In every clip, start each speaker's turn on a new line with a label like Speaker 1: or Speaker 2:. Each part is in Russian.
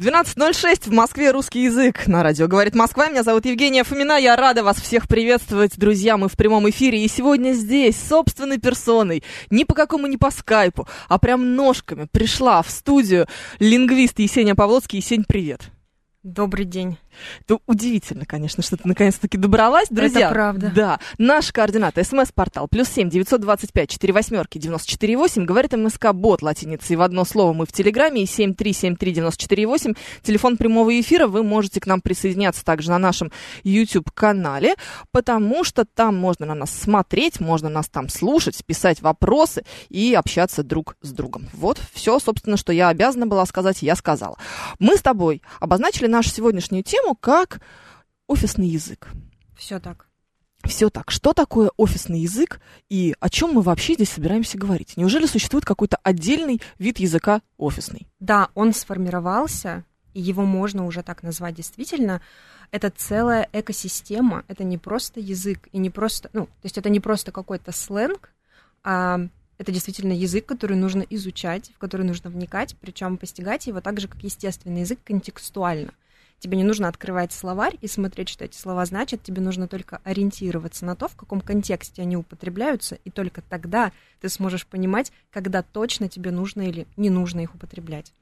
Speaker 1: 12.06 в Москве русский язык. На радио говорит Москва. Меня зовут Евгения Фомина. Я рада вас всех приветствовать, друзья. Мы в прямом эфире. И сегодня здесь, собственной персоной, ни по какому, ни по скайпу, а прям ножками пришла в студию лингвист Есения Павловский. Есень, привет.
Speaker 2: Добрый день.
Speaker 1: Это удивительно, конечно, что ты наконец-таки добралась, друзья.
Speaker 2: Это правда.
Speaker 1: Да. Наш координат. СМС-портал. Плюс семь девятьсот двадцать пять четыре восьмерки девяносто четыре восемь. Говорит МСК Бот латиницей в одно слово. Мы в Телеграме. И семь три семь три девяносто четыре восемь. Телефон прямого эфира. Вы можете к нам присоединяться также на нашем YouTube-канале, потому что там можно на нас смотреть, можно нас там слушать, писать вопросы и общаться друг с другом. Вот все, собственно, что я обязана была сказать, я сказала. Мы с тобой обозначили нашу сегодняшнюю тему как офисный язык.
Speaker 2: Все так.
Speaker 1: Все так. Что такое офисный язык и о чем мы вообще здесь собираемся говорить? Неужели существует какой-то отдельный вид языка офисный?
Speaker 2: Да, он сформировался, и его можно уже так назвать действительно. Это целая экосистема, это не просто язык, и не просто, ну, то есть это не просто какой-то сленг, а это действительно язык, который нужно изучать, в который нужно вникать, причем постигать его так же, как естественный язык, контекстуально. Тебе не нужно открывать словарь и смотреть, что эти слова значат, тебе нужно только ориентироваться на то, в каком контексте они употребляются, и только тогда ты сможешь понимать, когда точно тебе нужно или не нужно их употреблять.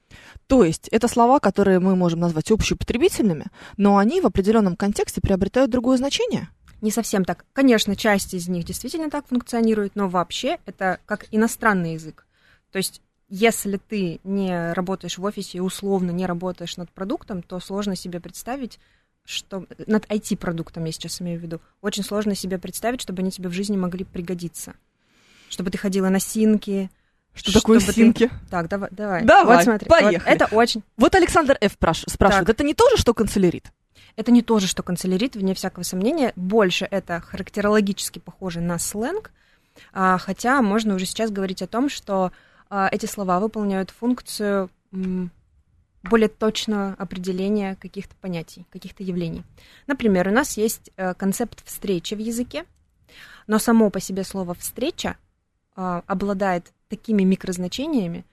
Speaker 1: То есть это слова, которые мы можем назвать общеупотребительными, но они в определенном контексте приобретают другое значение?
Speaker 2: Не совсем так. Конечно, часть из них действительно так функционирует, но вообще это как иностранный язык. То есть если ты не работаешь в офисе и условно не работаешь над продуктом, то сложно себе представить, что над IT-продуктом я сейчас имею в виду, очень сложно себе представить, чтобы они тебе в жизни могли пригодиться. Чтобы ты ходила на синки.
Speaker 1: Что такое синки?
Speaker 2: Ты... Так, давай, давай.
Speaker 1: Давай,
Speaker 2: вот смотри,
Speaker 1: поехали.
Speaker 2: Вот это очень...
Speaker 1: Вот Александр Ф. Праш- спрашивает,
Speaker 2: Так.
Speaker 1: это не то же, что канцелярит?
Speaker 2: Это не то же, что канцелярит, вне всякого сомнения. Больше это характерологически похоже на сленг, а, хотя можно уже сейчас говорить о том, что эти слова выполняют функцию более точного определения каких-то понятий, каких-то явлений. Например, у нас есть э, концепт встречи в языке, но само по себе слово встреча а, обладает такими микрозначениями,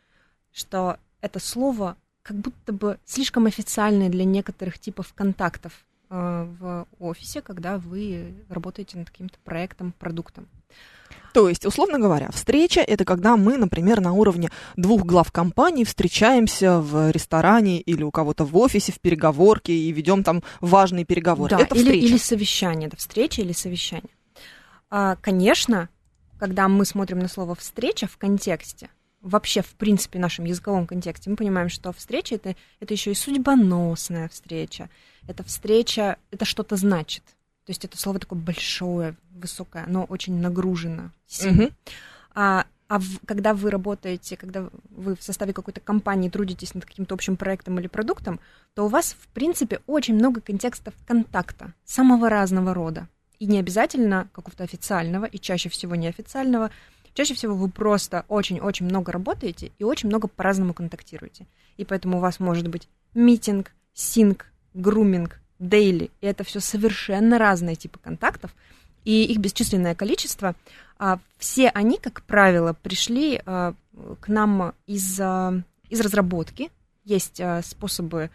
Speaker 2: что это слово как будто бы слишком официальное для некоторых типов контактов в офисе, когда вы работаете над каким-то проектом, продуктом.
Speaker 1: То есть, условно говоря, встреча – это когда мы, например, на уровне двух глав компаний встречаемся в ресторане или у кого-то в офисе, в переговорке и ведем там важные переговоры.
Speaker 2: Да,
Speaker 1: это
Speaker 2: или,
Speaker 1: встреча.
Speaker 2: или совещание, это встреча или совещание. А, конечно, когда мы смотрим на слово встреча в контексте, вообще, в принципе, в нашем языковом контексте, мы понимаем, что встреча это, это еще и судьбоносная встреча. Это встреча, это что-то значит. То есть это слово такое большое, высокое, оно очень нагружено.
Speaker 1: Мгм.
Speaker 2: А, а в- когда вы работаете, когда вы в составе какой-то компании трудитесь над каким-то общим проектом или продуктом, то у вас, в принципе, очень много контекстов контакта самого разного рода. И не обязательно какого-то официального, и чаще всего неофициального. Чаще всего вы просто очень-очень много работаете и очень много по-разному контактируете. И поэтому у вас может быть митинг, синк, груминг, дейли. И это все совершенно разные типы контактов. И их бесчисленное количество. А, все они, как правило, пришли а, к нам из, а, из разработки. Есть способы,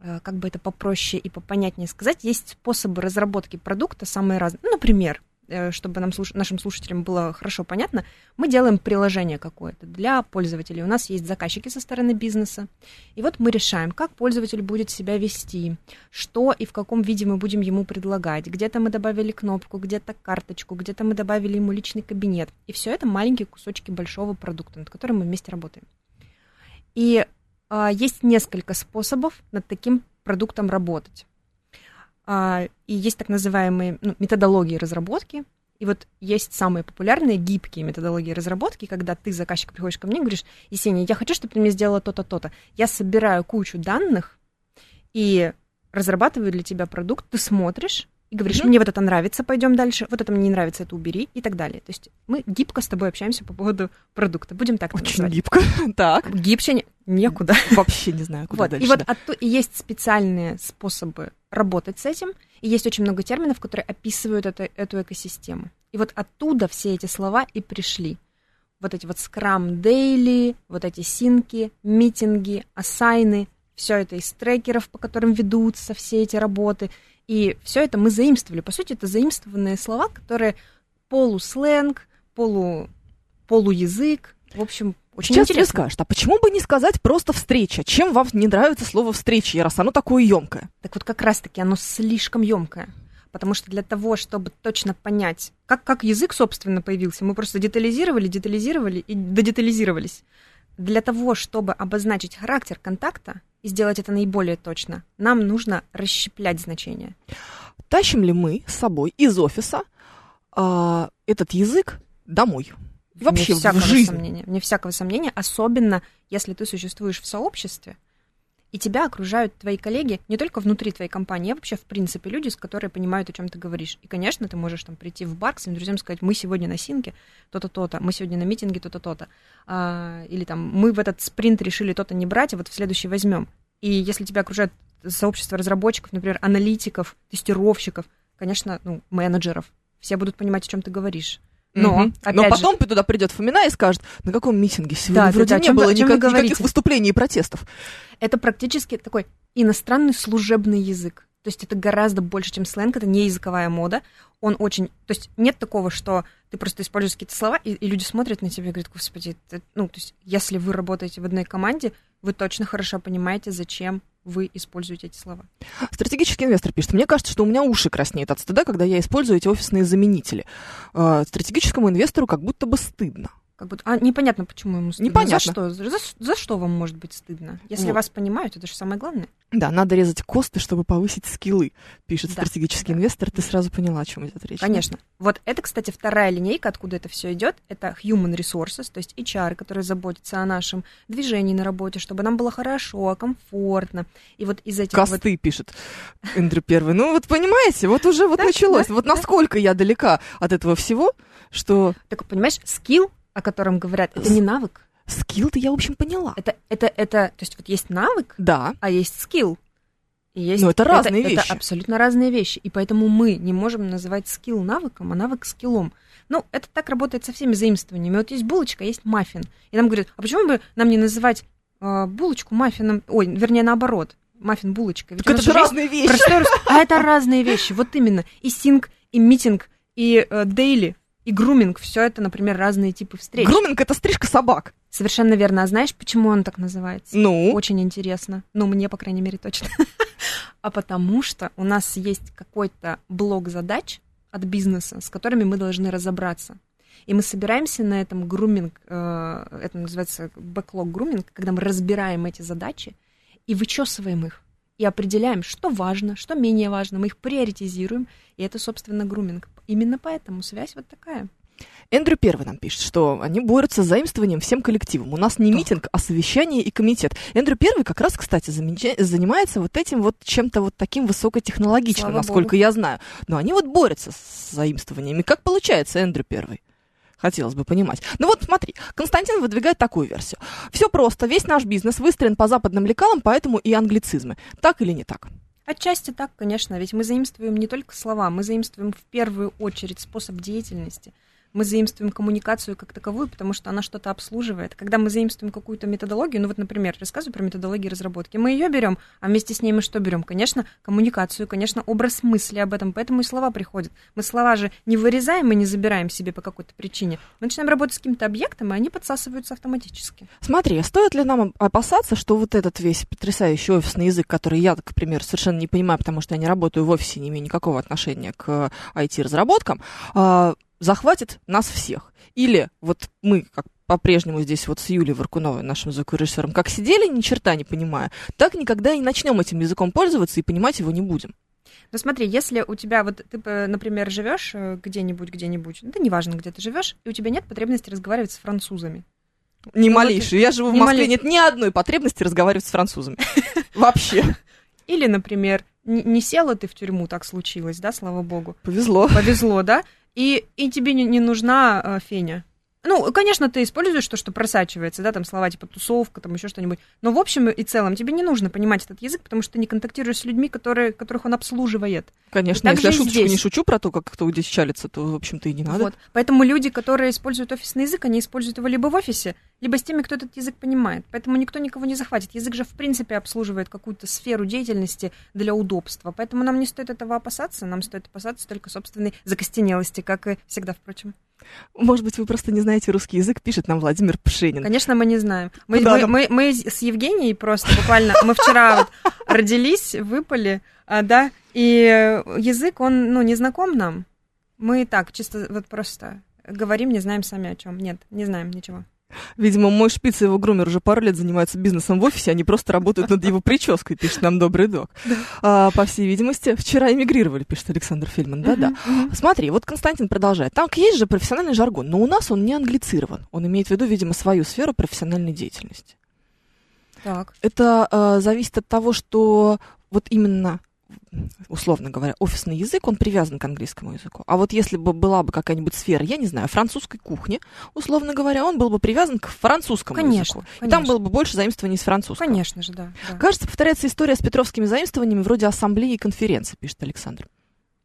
Speaker 2: как бы это попроще и попонятнее сказать, есть способы разработки продукта самые разные. Ну, например, чтобы нам, нашим слушателям было хорошо понятно, мы делаем приложение какое-то для пользователей. У нас есть заказчики со стороны бизнеса. И вот мы решаем, как пользователь будет себя вести, что и в каком виде мы будем ему предлагать. Где-то мы добавили кнопку, где-то карточку, где-то мы добавили ему личный кабинет. И все это маленькие кусочки большого продукта, над которым мы вместе работаем. И а, есть несколько способов над таким продуктом работать. А, и есть так называемые ну, методологии разработки. И вот есть самые популярные гибкие методологии разработки, когда ты, заказчик, приходишь ко мне и говоришь, Есения, я хочу, чтобы ты мне сделала то-то, то-то. Я собираю кучу данных, и разрабатывают для тебя продукт, ты смотришь и говоришь, мне вот это нравится, пойдем дальше, вот это мне не нравится, это убери и так далее. То есть мы гибко с тобой общаемся по поводу продукта. Будем так
Speaker 1: Очень
Speaker 2: называть.
Speaker 1: гибко. Так.
Speaker 2: Гибче не- некуда.
Speaker 1: Вообще не знаю, куда
Speaker 2: Вот.
Speaker 1: дальше.
Speaker 2: И вот отту- и есть специальные способы работать с этим, и есть очень много терминов, которые описывают это, эту экосистему. И вот оттуда все эти слова и пришли. Вот эти вот Scrum Daily, вот эти синки, митинги, ассайны, все это из трекеров, по которым ведутся все эти работы. И все это мы заимствовали. По сути, это заимствованные слова, которые полусленг, полу, полуязык. В общем, очень
Speaker 1: Сейчас тебе скажут, а почему бы не сказать просто встреча? Чем вам не нравится слово встреча, раз оно такое емкое?
Speaker 2: Так вот как раз-таки оно слишком емкое. Потому что для того, чтобы точно понять, как, как язык, собственно, появился, мы просто детализировали, детализировали и додетализировались. Для того, чтобы обозначить характер контакта и сделать это наиболее точно, нам нужно расщеплять значения.
Speaker 1: Тащим ли мы с собой из офиса а, этот язык домой? И Вообще
Speaker 2: вне всякого
Speaker 1: в жизнь.
Speaker 2: сомнения. Вне всякого сомнения, особенно если ты существуешь в сообществе, и тебя окружают твои коллеги не только внутри твоей компании, а вообще, в принципе, люди, с которые понимают, о чем ты говоришь. И, конечно, ты можешь там прийти в бар к своим друзьям и сказать, мы сегодня на синке то-то, то-то, мы сегодня на митинге то-то, то-то. А, или там, мы в этот спринт решили то-то не брать, а вот в следующий возьмем. И если тебя окружает сообщество разработчиков, например, аналитиков, тестировщиков, конечно, ну, менеджеров, все будут понимать, о чем ты говоришь. Но,
Speaker 1: Мгм.
Speaker 2: опять
Speaker 1: Но
Speaker 2: же,
Speaker 1: потом туда придет Фомина и скажет, на каком митинге сегодня
Speaker 2: Да,
Speaker 1: вроде не было никак- никаких
Speaker 2: говорите?»
Speaker 1: выступлений и протестов.
Speaker 2: это практически такой иностранный служебный язык. То есть это гораздо больше, чем сленг, это не языковая мода. Он очень... То есть нет такого, что ты просто используешь какие-то слова, и, и люди смотрят на тебя и говорят, господи, это-» ну, то есть если вы работаете в одной команде, вы точно хорошо понимаете, зачем вы используете эти слова.
Speaker 1: Стратегический инвестор пишет, мне кажется, что у меня уши краснеют от стыда, когда я использую эти офисные заменители. А, Стратегическому инвестору как будто бы стыдно.
Speaker 2: Как будто... А непонятно, почему ему стыдно.
Speaker 1: Непонятно.
Speaker 2: За что? За, за что вам может быть стыдно? Если
Speaker 1: Вот.
Speaker 2: вас понимают, это же самое главное.
Speaker 1: Да, надо резать косты, чтобы повысить скиллы, пишет
Speaker 2: Да,
Speaker 1: стратегический
Speaker 2: да.
Speaker 1: инвестор. Ты сразу поняла, о чем идет речь.
Speaker 2: Конечно. Вот это, кстати, вторая линейка, откуда это все идет. Это human resources, то есть HR, которые заботятся о нашем движении на работе, чтобы нам было хорошо, комфортно. И вот из этих вот...
Speaker 1: Косты, пишет Эндрю Первый. Ну вот понимаете, вот уже вот началось. вот насколько я далека от этого всего, что
Speaker 2: Так, понимаешь, скилл, о котором говорят, это не навык.
Speaker 1: скилл-то я, в общем, поняла.
Speaker 2: Это, это, это, то есть вот есть навык,
Speaker 1: Да,
Speaker 2: а есть скилл. И есть,
Speaker 1: Но это разные
Speaker 2: это,
Speaker 1: вещи.
Speaker 2: Это абсолютно разные вещи. И поэтому мы не можем называть скилл навыком, а навык скиллом. Ну, это так работает со всеми заимствованиями. Вот есть булочка, есть маффин. И нам говорят, а почему бы нам не называть э, булочку маффином, ой, вернее, наоборот, маффин булочкой? Ведь
Speaker 1: так это же разные вещи.
Speaker 2: простой А это разные вещи, вот именно. И синк, и митинг, и э, дейли, и груминг, все это, например, разные типы встреч.
Speaker 1: Груминг это стрижка собак.
Speaker 2: Совершенно верно. А знаешь, почему он так называется?
Speaker 1: Ну,
Speaker 2: Очень интересно. Ну, мне, по крайней мере, точно. А потому что у нас есть какой-то блок задач от бизнеса, с которыми мы должны разобраться. И мы собираемся на этом груминг, э, это называется бэклог груминг, когда мы разбираем эти задачи и вычесываем их. И определяем, что важно, что менее важно. Мы их приоритизируем. И это, собственно, груминг. Именно поэтому связь вот такая.
Speaker 1: Эндрю Первый нам пишет, что они борются с заимствованием всем коллективом. У нас не
Speaker 2: Так.
Speaker 1: митинг, а совещание и комитет. Эндрю Первый как раз, кстати, занимается вот этим вот чем-то вот таким высокотехнологичным,
Speaker 2: Слава
Speaker 1: насколько
Speaker 2: богу.
Speaker 1: я знаю. Но они вот борются с заимствованиями. Как получается, Эндрю Первый? Хотелось бы понимать. Ну вот смотри, Константин выдвигает такую версию. Все просто, весь наш бизнес выстроен по западным лекалам, поэтому и англицизмы. Так или не так?
Speaker 2: Отчасти так, конечно, ведь мы заимствуем не только слова, мы заимствуем в первую очередь способ деятельности. Мы заимствуем коммуникацию как таковую, потому что она что-то обслуживает. Когда мы заимствуем какую-то методологию, ну вот, например, рассказываю про методологию разработки, мы ее берем, а вместе с ней мы что берем? Конечно, коммуникацию, конечно, образ мысли об этом, поэтому и слова приходят. Мы слова же не вырезаем и не забираем себе по какой-то причине. Мы начинаем работать с каким-то объектом, и они подсасываются автоматически.
Speaker 1: Смотри, стоит ли нам опасаться, что вот этот весь потрясающий офисный язык, который я, к примеру, совершенно не понимаю, потому что я не работаю в офисе, не имею никакого отношения к IT-разработкам, а, захватит нас всех? Или вот мы, как по-прежнему здесь вот с Юлей Варкуновой, нашим звукорежиссером, как сидели, ни черта не понимая, так никогда и начнем этим языком пользоваться и понимать его не будем.
Speaker 2: Ну смотри, если у тебя вот ты, э, например, живешь э, где-нибудь, где-нибудь, да неважно, где ты живешь, и у тебя нет потребности разговаривать с французами.
Speaker 1: Ни
Speaker 2: Ну вот
Speaker 1: малейшей. Я живу в Москве,
Speaker 2: малей-
Speaker 1: нет ни одной потребности разговаривать с французами. Вообще.
Speaker 2: Или, например, не, не села ты в тюрьму, так случилось, да, слава богу.
Speaker 1: Повезло.
Speaker 2: Повезло, да? И, и тебе не, не нужна э, феня. Ну, конечно, ты используешь то, что просачивается, да, там слова типа тусовка, там еще что-нибудь. Но в общем и целом тебе не нужно понимать этот язык, потому что ты не контактируешь с людьми, которые, которых он обслуживает.
Speaker 1: Конечно, если я шуточку
Speaker 2: здесь.
Speaker 1: не шучу про то, как кто здесь чалится, то, в общем-то, и не надо.
Speaker 2: Вот. Поэтому люди, которые используют офисный язык, они используют его либо в офисе, либо с теми, кто этот язык понимает. Поэтому никто никого не захватит. Язык же, в принципе, обслуживает какую-то сферу деятельности для удобства. Поэтому нам не стоит этого опасаться, нам стоит опасаться только собственной закостенелости, как и всегда, впрочем.
Speaker 1: Может быть, вы просто не знаете русский язык, пишет нам Владимир Пшенин.
Speaker 2: Конечно, мы не знаем. Мы, мы, мы- мы с Евгенией просто буквально, мы вчера вот родились, выпали, а, да, и язык, он, ну, не знаком нам. Мы так, чисто вот просто говорим, не знаем сами о чем. Нет, не знаем ничего.
Speaker 1: Видимо, мой шпиц и его грумер уже пару лет занимаются бизнесом в офисе, они просто работают над его прической, пишет нам добрый док. А, по всей видимости, вчера эмигрировали, пишет Александр Фильман. Да-да. Смотри, вот Константин продолжает. Там есть же профессиональный жаргон, но у нас он не англицирован. Он имеет в виду, видимо, свою сферу профессиональной деятельности.
Speaker 2: Так.
Speaker 1: Это э, зависит от того, что вот именно условно говоря, офисный язык, он привязан к английскому языку. А вот если бы была бы какая-нибудь сфера, я не знаю, французской кухни, условно говоря, он был бы привязан к французскому
Speaker 2: Конечно,
Speaker 1: языку. И там
Speaker 2: конечно.
Speaker 1: было бы больше заимствований с французского.
Speaker 2: Конечно же, да. да.
Speaker 1: Кажется, повторяется история с петровскими заимствованиями вроде ассамблеи и конференции, пишет Александр.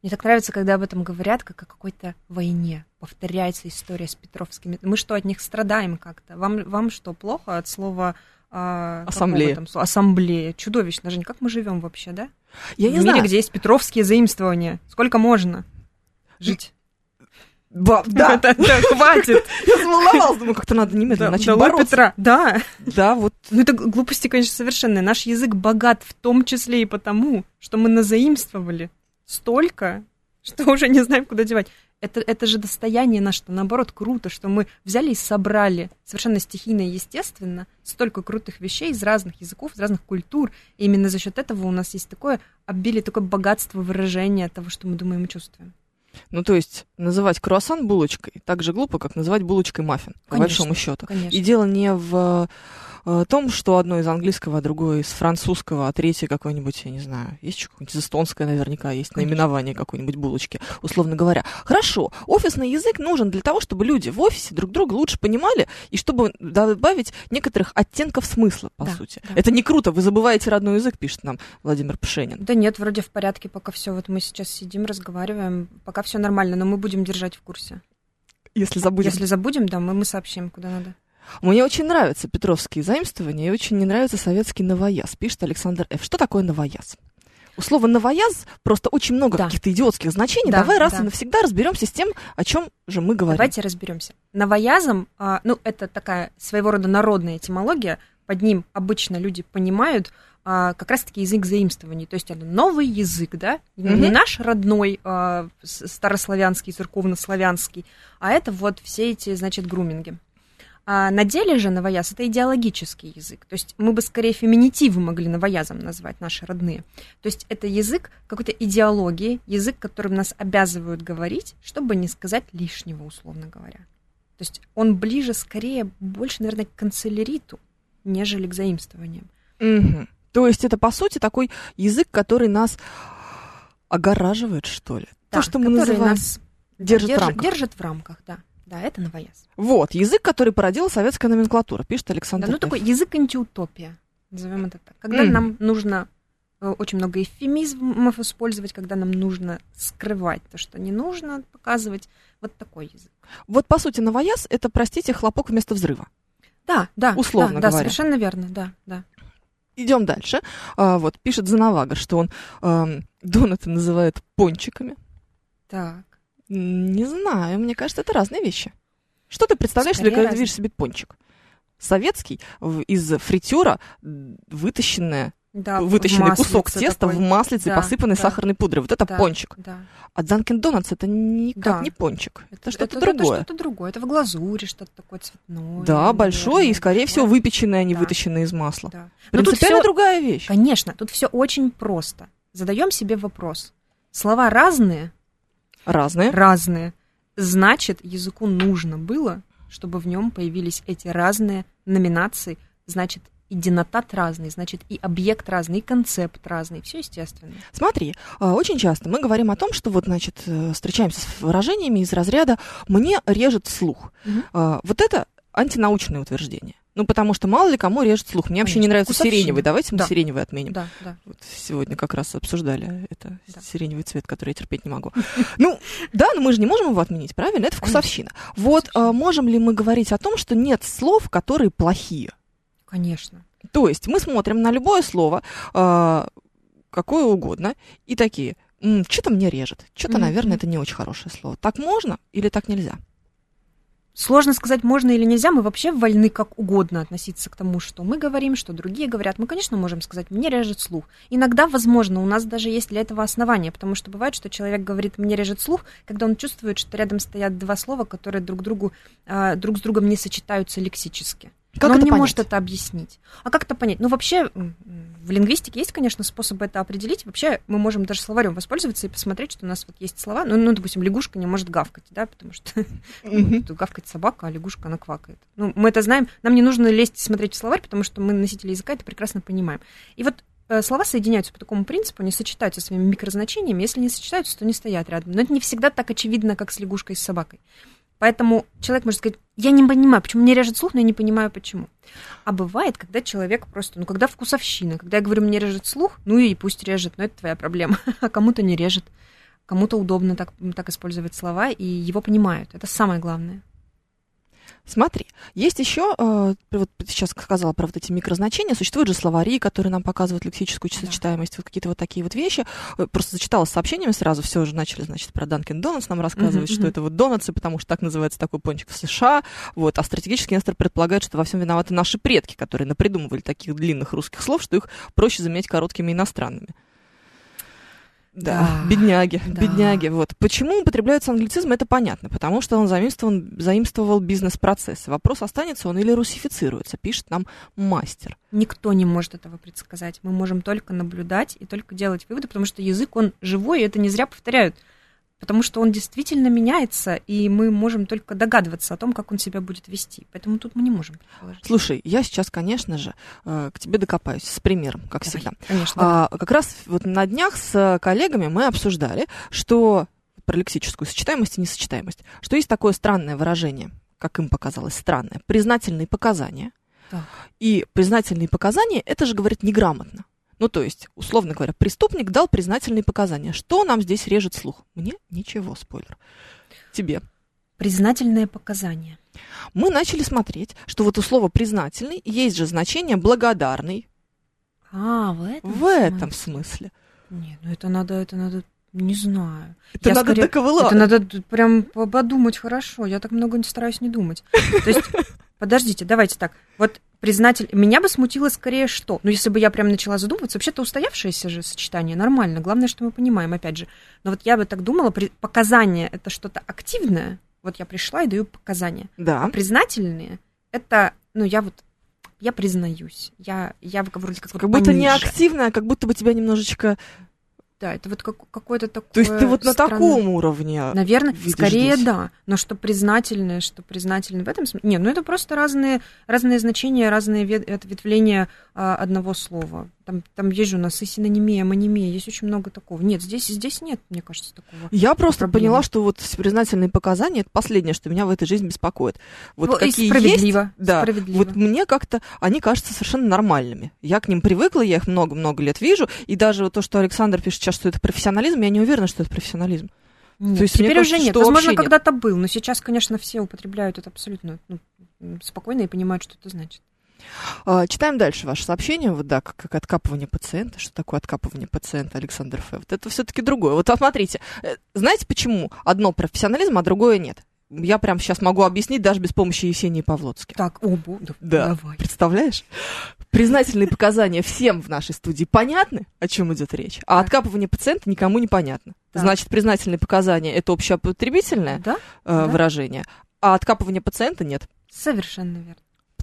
Speaker 2: Мне так нравится, когда об этом говорят, как о какой-то войне. Повторяется история с Петровскими. Мы что, от них страдаем как-то? Вам, вам что, плохо от слова... а,
Speaker 1: Ассамблея.
Speaker 2: там? Ассамблея. Чудовищно, Жень. Как мы живем вообще, да?
Speaker 1: Я
Speaker 2: в
Speaker 1: не
Speaker 2: мире,
Speaker 1: знаю.
Speaker 2: где есть Петровские заимствования. Сколько можно жить?
Speaker 1: Ба- да,
Speaker 2: Да, да, хватит.
Speaker 1: я заволновалась, думаю, как-то надо немедленно
Speaker 2: Да,
Speaker 1: начать бороться.
Speaker 2: Петра. Да.
Speaker 1: Да, вот
Speaker 2: Ну, это глупости, конечно, совершенные. Наш язык богат в том числе и потому, что мы назаимствовали столько, что уже не знаем, куда девать. Это, это же достояние наше, наоборот, круто, что мы взяли и собрали совершенно стихийно и естественно столько крутых вещей из разных языков, из разных культур. И именно за счет этого у нас есть такое обилие, такое богатство выражения того, что мы думаем и чувствуем.
Speaker 1: Ну, то есть называть круассан булочкой так же глупо, как называть булочкой маффин, по
Speaker 2: Конечно,
Speaker 1: большому счету.
Speaker 2: Конечно.
Speaker 1: И дело не в том, что одно из английского, а другое из французского, а третье какое-нибудь, я не знаю, есть какое-нибудь из эстонское наверняка, есть
Speaker 2: Конечно.
Speaker 1: наименование какой-нибудь булочки, условно говоря. Хорошо, офисный язык нужен для того, чтобы люди в офисе друг друга лучше понимали, и чтобы добавить некоторых оттенков смысла, по
Speaker 2: Да,
Speaker 1: сути.
Speaker 2: да.
Speaker 1: Это не круто, вы забываете родной язык, пишет нам Владимир Пшенин.
Speaker 2: Да нет, вроде в порядке, пока все. Вот мы сейчас сидим, разговариваем, пока все нормально, но мы будем держать в курсе.
Speaker 1: Если забудем
Speaker 2: Если забудем, да, мы, мы сообщим, куда надо.
Speaker 1: Мне очень нравятся петровские заимствования и очень не нравится советский новояз, пишет Александр Ф. Что такое новояз? У слова новояз просто очень много
Speaker 2: Да.
Speaker 1: каких-то идиотских значений.
Speaker 2: Да,
Speaker 1: Давай раз
Speaker 2: да.
Speaker 1: и навсегда разберемся с тем, о чем же мы говорим.
Speaker 2: Давайте разберемся. Новоязом, а, ну, это такая своего рода народная этимология. Под ним обычно люди понимают а, как раз-таки язык заимствований. То есть это новый язык, да? Не
Speaker 1: Мгм.
Speaker 2: наш родной а, старославянский, церковнославянский, а это вот все эти, значит, груминги. А на деле же новояз это идеологический язык. То есть мы бы скорее феминитивы могли новоязом назвать наши родные. То есть это язык какой-то идеологии, язык, которым нас обязывают говорить, чтобы не сказать лишнего, условно говоря. То есть он ближе, скорее, больше, наверное, к канцеляриту, нежели к заимствованиям.
Speaker 1: Мгм. То есть это, по сути, такой язык, который нас огораживает, что ли?
Speaker 2: Да,
Speaker 1: То, что мы называем...
Speaker 2: нас
Speaker 1: держит в
Speaker 2: держит,
Speaker 1: рамках.
Speaker 2: держит в рамках, да. Да, это новояз.
Speaker 1: Вот, язык, который породила советская номенклатура, пишет
Speaker 2: Да,
Speaker 1: Александр
Speaker 2: ну
Speaker 1: Ф.
Speaker 2: такой язык антиутопия, назовем это так. Когда
Speaker 1: Мгм.
Speaker 2: нам нужно э, очень много эвфемизмов использовать, когда нам нужно скрывать то, что не нужно показывать. Вот такой язык.
Speaker 1: Вот, по сути, новояз — это, простите, хлопок вместо взрыва.
Speaker 2: Да, да,
Speaker 1: Условно
Speaker 2: да, да,
Speaker 1: говоря.
Speaker 2: совершенно верно, да, да.
Speaker 1: Идем дальше. А, вот, пишет Занавага, что он эм, донаты называет пончиками.
Speaker 2: Так.
Speaker 1: Не знаю, мне кажется, это разные вещи. Что ты представляешь,
Speaker 2: Скорее
Speaker 1: когда
Speaker 2: разные.
Speaker 1: видишь себе пончик? Советский, из фритюра, вытащенная,
Speaker 2: Да,
Speaker 1: вытащенный кусок теста
Speaker 2: такой.
Speaker 1: в маслице,
Speaker 2: Да,
Speaker 1: посыпанный
Speaker 2: да.
Speaker 1: сахарной пудрой. Вот это
Speaker 2: Да,
Speaker 1: пончик.
Speaker 2: Да.
Speaker 1: А Dunkin' Donuts это никак
Speaker 2: Да.
Speaker 1: не пончик. Это, что-то
Speaker 2: это,
Speaker 1: другое.
Speaker 2: Это что-то другое. Это в глазури что-то такое цветное.
Speaker 1: да, большое и,
Speaker 2: наверное,
Speaker 1: скорее всего, выпеченное, а не
Speaker 2: Да.
Speaker 1: вытащенное из масла.
Speaker 2: Да. Но тут
Speaker 1: Принципиально
Speaker 2: всё-
Speaker 1: другая вещь.
Speaker 2: Конечно, тут все очень просто. Задаем себе вопрос. Слова разные,
Speaker 1: Разные.
Speaker 2: разные. Значит, языку нужно было, чтобы в нем появились эти разные номинации. Значит, и денотат разный, значит, и объект разный, и концепт разный, все естественно.
Speaker 1: Смотри, а, очень часто мы говорим о том, что вот, значит, э, встречаемся с выражениями из разряда «мне режет слух». А, Вот это антинаучное утверждение. Ну, потому что мало ли кому режет слух. Мне вообще не
Speaker 2: Конечно.
Speaker 1: нравится
Speaker 2: Вкусовщина.
Speaker 1: сиреневый. Давайте мы
Speaker 2: Да.
Speaker 1: сиреневый отменим.
Speaker 2: Да, да.
Speaker 1: Вот сегодня как раз обсуждали это
Speaker 2: Да.
Speaker 1: сиреневый цвет, который я терпеть не могу. Ну, да, но мы же не можем его отменить, правильно? Это вкусовщина. Вот а, можем ли мы говорить о том, что нет слов, которые плохие?
Speaker 2: Конечно.
Speaker 1: То есть мы смотрим на любое слово, а, какое угодно, и такие, что-то мне режет, что-то, наверное, это не очень хорошее слово. Так можно или так нельзя?
Speaker 2: Сложно сказать, можно или нельзя. Мы вообще вольны как угодно относиться к тому, что мы говорим, что другие говорят. Мы, конечно, можем сказать, мне режет слух. Иногда, возможно, у нас даже есть для этого основания, потому что бывает, что человек говорит, мне режет слух, когда он чувствует, что рядом стоят два слова, которые друг, другу, а, друг с другом не сочетаются лексически.
Speaker 1: Как
Speaker 2: Но он не
Speaker 1: понять?
Speaker 2: может это объяснить. А как это понять? Ну, вообще, в лингвистике есть, конечно, способы это определить. Вообще, мы можем даже словарем воспользоваться и посмотреть, что у нас вот есть слова. Ну, ну допустим, лягушка не может гавкать, да, потому что гавкает собака, а лягушка, она квакает. Ну, мы это знаем. Нам не нужно лезть и смотреть в словарь, потому что мы носители языка это прекрасно понимаем. И вот э, слова соединяются по такому принципу, они сочетаются своими микрозначениями. Если не сочетаются, то не стоят рядом. Но это не всегда так очевидно, как с лягушкой и с собакой. Поэтому человек может сказать, я не понимаю, почему мне режет слух, но я не понимаю, почему. А бывает, когда человек просто, ну, когда вкусовщина, когда я говорю, мне режет слух, ну и пусть режет, но это твоя проблема. А кому-то не режет. Кому-то удобно так, так использовать слова, и его понимают. Это самое главное.
Speaker 1: Смотри, есть еще, э, вот сейчас сказала про вот эти микрозначения, существуют же словари, которые нам показывают лексическую
Speaker 2: Да.
Speaker 1: сочетаемость, вот какие-то вот такие вот вещи. Э, Просто зачитала с сообщениями сразу, все уже начали, значит, про Данкин Донатс нам рассказывать,
Speaker 2: Мгм,
Speaker 1: что это вот донатсы, потому что так называется такой пончик в США, вот, а стратегический инвестор предполагает, что во всем виноваты наши предки, которые напридумывали таких длинных русских слов, что их проще заменять короткими иностранными. Да, бедняги,
Speaker 2: да.
Speaker 1: бедняги. Вот. Почему употребляются англицизмы, это понятно, потому что он заимствовал, заимствовал бизнес-процессы. Вопрос, останется он или русифицируется, пишет нам мастер.
Speaker 2: Никто не может этого предсказать. Мы можем только наблюдать и только делать выводы, потому что язык, он живой, и это не зря повторяют. Потому что он действительно меняется, и мы можем только догадываться о том, как он себя будет вести. Поэтому тут мы не можем предположить.
Speaker 1: Слушай, я сейчас, конечно же, э, к тебе докопаюсь с примером, как
Speaker 2: Давай,
Speaker 1: всегда.
Speaker 2: Конечно.
Speaker 1: А, как раз вот на днях с коллегами мы обсуждали, что про лексическую сочетаемость и несочетаемость, что есть такое странное выражение, как им показалось странное, признательные показания.
Speaker 2: Так.
Speaker 1: И признательные показания, это же, говорит, неграмотно. Ну, то есть, условно говоря, преступник дал признательные показания. Что нам здесь режет слух? Мне ничего, спойлер. Тебе.
Speaker 2: Признательное показание.
Speaker 1: Мы начали смотреть, что вот у слова признательный есть же значение благодарный
Speaker 2: А, в этом
Speaker 1: в этом
Speaker 2: смысле.
Speaker 1: смысле.
Speaker 2: Нет, ну это надо, это надо, не знаю.
Speaker 1: Это
Speaker 2: Я
Speaker 1: надо
Speaker 2: скорее-
Speaker 1: доковыла-
Speaker 2: Это надо прям по- подумать хорошо. Я так много не стараюсь не думать. То есть, подождите, давайте так. Вот признатель... Меня бы смутило скорее что? Ну, если бы я прям начала задумываться, вообще-то устоявшееся же сочетание, нормально. Главное, что мы понимаем, опять же. Но вот я бы так думала, при- показания — это что-то активное. Вот я пришла и даю показания.
Speaker 1: Да.
Speaker 2: А признательные — это, ну, я вот я признаюсь. Я, я вроде как,
Speaker 1: Как будто не
Speaker 2: пониже.
Speaker 1: активная, как будто бы тебя немножечко...
Speaker 2: Да, это вот как, какое-то такое...
Speaker 1: То есть ты вот на
Speaker 2: странное-
Speaker 1: таком уровне.
Speaker 2: Наверное, скорее
Speaker 1: здесь?
Speaker 2: да. Но что признательное, что признательное в этом смысле. Не, ну это просто разные, разные значения, разные ве- ответвления а, одного слова. Там, там есть же у нас и синонимия, амонимия, есть очень много такого. Нет, здесь, здесь нет, мне кажется, такого.
Speaker 1: Я просто
Speaker 2: проблема.
Speaker 1: поняла, что вот признательные показания это последнее, что меня в этой жизни беспокоит. Вот
Speaker 2: Ну,
Speaker 1: какие
Speaker 2: справедливо.
Speaker 1: есть, да,
Speaker 2: справедливо.
Speaker 1: вот мне как-то они кажутся совершенно нормальными. Я к ним привыкла, я их много-много лет вижу, и даже вот то, что Александр пишет сейчас, что это профессионализм, я не уверена, что это профессионализм.
Speaker 2: Нет,
Speaker 1: то есть
Speaker 2: теперь
Speaker 1: кажется,
Speaker 2: уже нет. Возможно, когда-то был, но сейчас, конечно, все употребляют это абсолютно ну, спокойно и понимают, что это значит.
Speaker 1: А, читаем дальше ваше сообщение. Вот да, как, как откапывание пациента. Что такое откапывание пациента, Александр Ф. Вот это все-таки другое. Вот смотрите, э, знаете почему одно профессионализм, а другое нет? Я прям сейчас могу объяснить даже без помощи Есении Павлоцки.
Speaker 2: Так, оба, да,
Speaker 1: Да.
Speaker 2: давай.
Speaker 1: Представляешь? Признательные показания всем в нашей студии понятны, о чем идет речь, а откапывание пациента никому не понятно. Значит, признательные показания это общеопотребительное
Speaker 2: Да,
Speaker 1: э,
Speaker 2: да.
Speaker 1: выражение, а откапывание пациента нет.
Speaker 2: совершенно верно.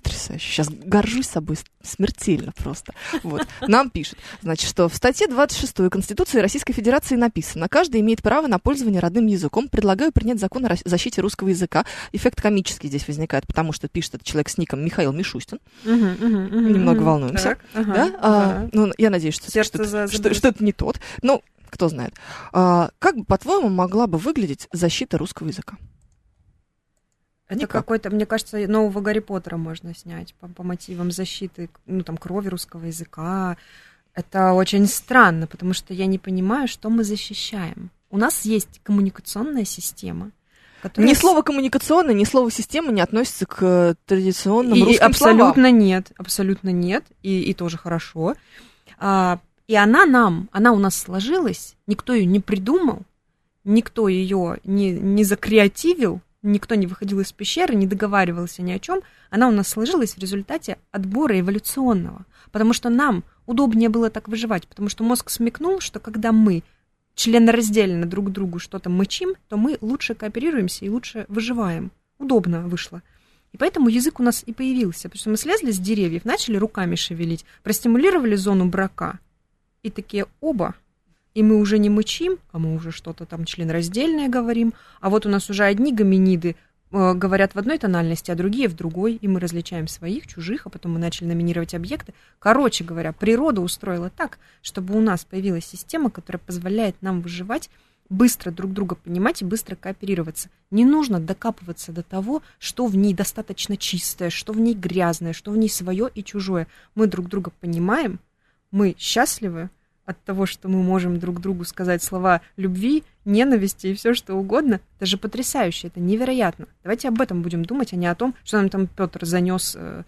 Speaker 1: Потрясающе. Сейчас горжусь собой смертельно просто. Вот. Нам пишут, значит, что в статье 26 Конституции Российской Федерации написано, каждый имеет право на пользование родным языком. Предлагаю принять закон о защите русского языка. Эффект комический здесь возникает, потому что пишет этот человек с ником Михаил Мишустин. Немного волнуемся. да? А, ну, я надеюсь, что, что, что, что, что это не тот. Ну, кто знает. А, как по-твоему, могла бы выглядеть защита русского языка?
Speaker 2: Это Никак. какой-то, мне кажется, нового Гарри Поттера можно снять по, по мотивам защиты, ну, там, крови русского языка. Это очень странно, потому что я не понимаю, что мы защищаем. У нас есть коммуникационная система,
Speaker 1: которая... Ни слово коммуникационная, ни слово система не относится к традиционным
Speaker 2: и,
Speaker 1: русским
Speaker 2: абсолютно
Speaker 1: словам.
Speaker 2: нет, абсолютно нет, и, и тоже хорошо. А, и она нам, она у нас сложилась, никто ее не придумал, никто ее не, не закреативил, никто не выходил из пещеры, не договаривался ни о чем, она у нас сложилась в результате отбора эволюционного. Потому что нам удобнее было так выживать, потому что мозг смекнул, что когда мы членораздельно друг другу что-то мычим, то мы лучше кооперируемся и лучше выживаем. Удобно вышло. И поэтому язык у нас и появился, потому что мы слезли с деревьев, начали руками шевелить, простимулировали зону брака, и такие оба и мы уже не мычим, а мы уже что-то там членраздельное говорим, а вот у нас уже одни гоминиды э, говорят в одной тональности, а другие в другой, и мы различаем своих, чужих, а потом мы начали номинировать объекты. Короче говоря, природа устроила так, чтобы у нас появилась система, которая позволяет нам выживать, быстро друг друга понимать и быстро кооперироваться. Не нужно докапываться до того, что в ней достаточно чистое, что в ней грязное, что в ней свое и чужое. Мы друг друга понимаем, мы счастливы, от того, что мы можем друг другу сказать слова любви, ненависти и все что угодно, это же потрясающе, это невероятно. Давайте об этом будем думать, а не о том, что нам там Петр занес э,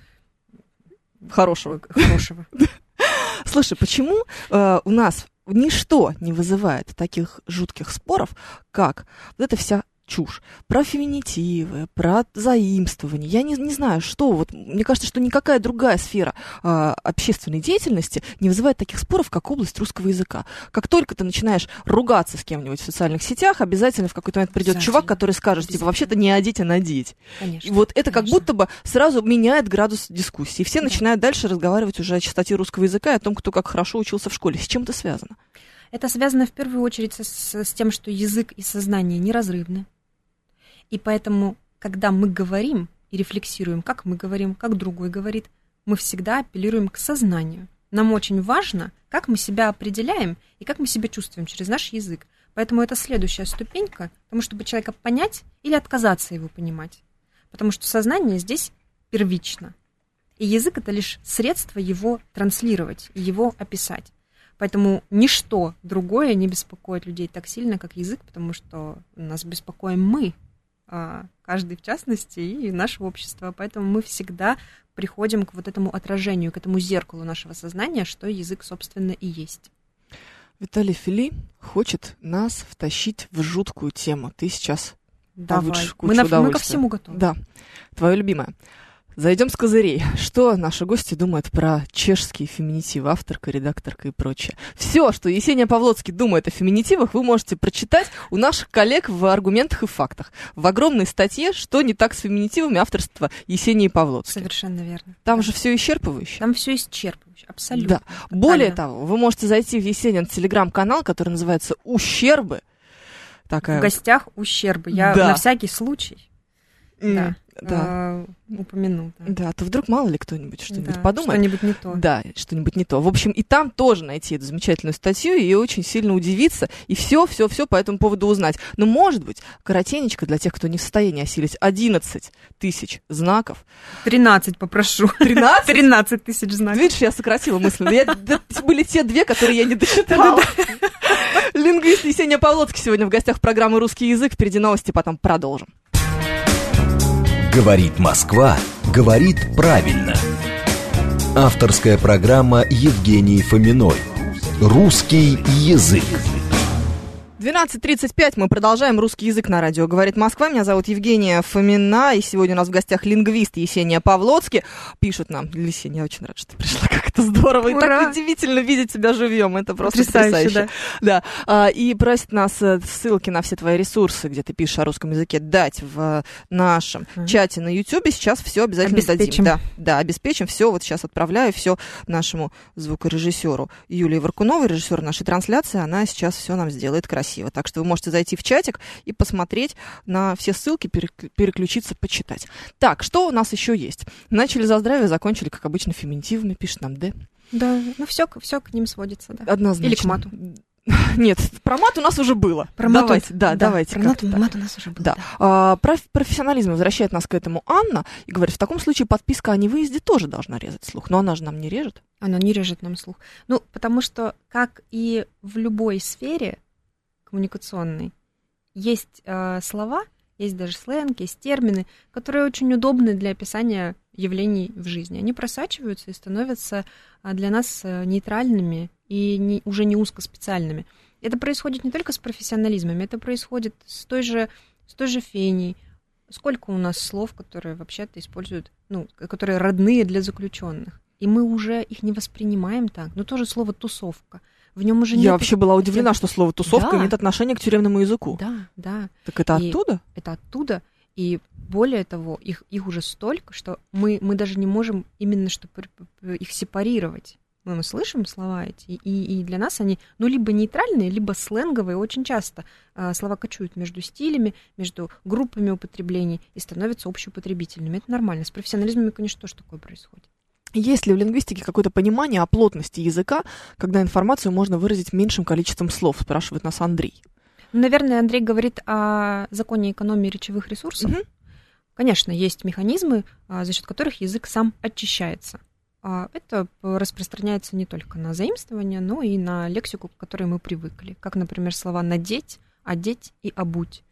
Speaker 1: хорошего.
Speaker 2: хорошего.
Speaker 1: Слушай, почему э, у нас ничто не вызывает таких жутких споров, как вот эта вся чушь. Про феминитивы, про заимствование. Я не, не знаю, что. Вот, мне кажется, что никакая другая сфера э, общественной деятельности не вызывает таких споров, как область русского языка. Как только ты начинаешь ругаться с кем-нибудь в социальных сетях, обязательно в какой-то момент придет чувак, который скажет, типа, вообще-то не одеть, а надеть. Конечно, и вот это конечно. как будто бы сразу меняет градус дискуссии. И все да. начинают дальше разговаривать уже о чистоте русского языка и о том, кто как хорошо учился в школе. С чем это связано?
Speaker 2: Это связано в первую очередь с, с тем, что язык и сознание неразрывны. И поэтому, когда мы говорим и рефлексируем, как мы говорим, как другой говорит, мы всегда апеллируем к сознанию. Нам очень важно, как мы себя определяем и как мы себя чувствуем через наш язык. Поэтому это следующая ступенька, потому чтобы человека понять или отказаться его понимать. Потому что сознание здесь первично. И язык это лишь средство его транслировать его описать. Поэтому ничто другое не беспокоит людей так сильно, как язык, потому что нас беспокоим мы, каждый в частности, и наше общество. Поэтому мы всегда приходим к вот этому отражению, к этому зеркалу нашего сознания, что язык, собственно, и есть.
Speaker 1: Виталий Фили хочет нас втащить в жуткую тему. Ты сейчас
Speaker 2: Давай. Мы, на, мы ко всему готовы.
Speaker 1: Да. Твое любимое. Зайдем с козырей. Что наши гости думают про чешские феминитивы, авторка, редакторка и прочее. Все, что Есения Павлоцкий думает о феминитивах, вы можете прочитать у наших коллег в аргументах и фактах. В огромной статье «Что не так с феминитивами» авторства Есении Павлоцкой.
Speaker 2: Совершенно верно.
Speaker 1: Там да. же все исчерпывающе.
Speaker 2: Там все исчерпывающе, абсолютно. Да.
Speaker 1: Более того, вы можете зайти в Есенин телеграм-канал, который называется «Ущербы».
Speaker 2: Такая... В гостях ущербы. Я да. на всякий случай. Mm. Да да. А, упомянул.
Speaker 1: Да. да, то вдруг мало ли кто-нибудь что-нибудь да, подумает.
Speaker 2: Что-нибудь не то.
Speaker 1: Да, что-нибудь не то. В общем, и там тоже найти эту замечательную статью и очень сильно удивиться, и все, все, все по этому поводу узнать. Но, может быть, коротенечко для тех, кто не в состоянии осилить 11 тысяч знаков.
Speaker 2: 13 попрошу.
Speaker 1: 13?
Speaker 2: 13 тысяч знаков.
Speaker 1: Видишь, я сократила мысль. Я, были те две, которые я не дочитала. Лингвист Есения Павлоцкий сегодня в гостях программы «Русский язык». Впереди новости, потом продолжим.
Speaker 3: Говорит Москва, говорит правильно. Авторская программа Евгении Фоминой. Русский язык.
Speaker 1: 12.35 мы продолжаем русский язык на радио. Говорит Москва. Меня зовут Евгения Фомина. И сегодня у нас в гостях лингвист Есения Павлоцкий. Пишут нам. Есения, я очень рада, что ты пришла. Как это здорово.
Speaker 2: Ура!
Speaker 1: И так удивительно видеть тебя живьем. Это просто
Speaker 2: Потрясающе,
Speaker 1: потрясающе. Да. А, и просит нас э, ссылки на все твои ресурсы, где ты пишешь о русском языке, дать в нашем
Speaker 2: Мгм.
Speaker 1: чате на YouTube. Сейчас все обязательно
Speaker 2: Обеспечим.
Speaker 1: дадим. Да, да, обеспечим. Все вот сейчас отправляю все нашему звукорежиссеру Юлии Варкуновой, режиссер нашей трансляции. Она сейчас все нам сделает красиво. Так что вы можете зайти в чатик и посмотреть на все ссылки, перек- переключиться, почитать. Так, что у нас еще есть? Начали за здравие, закончили, как обычно, феминитивами, пишет нам Д.
Speaker 2: Да, ну все, все к ним сводится, да.
Speaker 1: Однозначно.
Speaker 2: Или к мату.
Speaker 1: Нет, про мат у нас уже было.
Speaker 2: Про мат
Speaker 1: давайте,
Speaker 2: он-
Speaker 1: да, давайте.
Speaker 2: Про мат, мат у нас уже был.
Speaker 1: Да. А, проф- профессионализм возвращает нас к этому Анна и говорит, в таком случае подписка о невыезде тоже должна резать слух. Но она же нам не режет.
Speaker 2: Оно не режет нам слух. Ну, потому что, как и в любой сфере коммуникационной, есть э, слова, есть даже сленг, есть термины, которые очень удобны для описания явлений в жизни. Они просачиваются и становятся а, для нас э, нейтральными и не, уже не узкоспециальными. Это происходит не только с профессионализмом, это происходит с той же, с той же феней. Сколько у нас слов, которые вообще-то используют, ну, которые родные для заключенных. И мы уже их не воспринимаем так. Ну, тоже слово тусовка. В нем уже
Speaker 1: Я
Speaker 2: нет
Speaker 1: вообще была удивлена, что слово тусовка
Speaker 2: Да.
Speaker 1: имеет отношение к тюремному языку.
Speaker 2: Да, да.
Speaker 1: Так это
Speaker 2: И-
Speaker 1: оттуда?
Speaker 2: это оттуда. И более того, их, их уже столько, что мы, мы даже не можем именно что их сепарировать. Мы, мы слышим слова эти, и, и для нас они, ну, либо нейтральные, либо сленговые. Очень часто а, слова кочуют между стилями, между группами употреблений и становятся общеупотребительными. Это нормально. С профессионализмом, конечно, тоже такое происходит.
Speaker 1: Есть ли в лингвистике какое-то понимание о плотности языка, когда информацию можно выразить меньшим количеством слов, спрашивает нас Андрей.
Speaker 2: Наверное, Андрей говорит о законе экономии речевых ресурсов.
Speaker 1: Мгм.
Speaker 2: Конечно, есть механизмы, а, за счет которых язык сам очищается. А, Это распространяется не только на заимствование, но и на лексику, к которой мы привыкли. Как, например, слова «надеть», «одеть» и «обуть».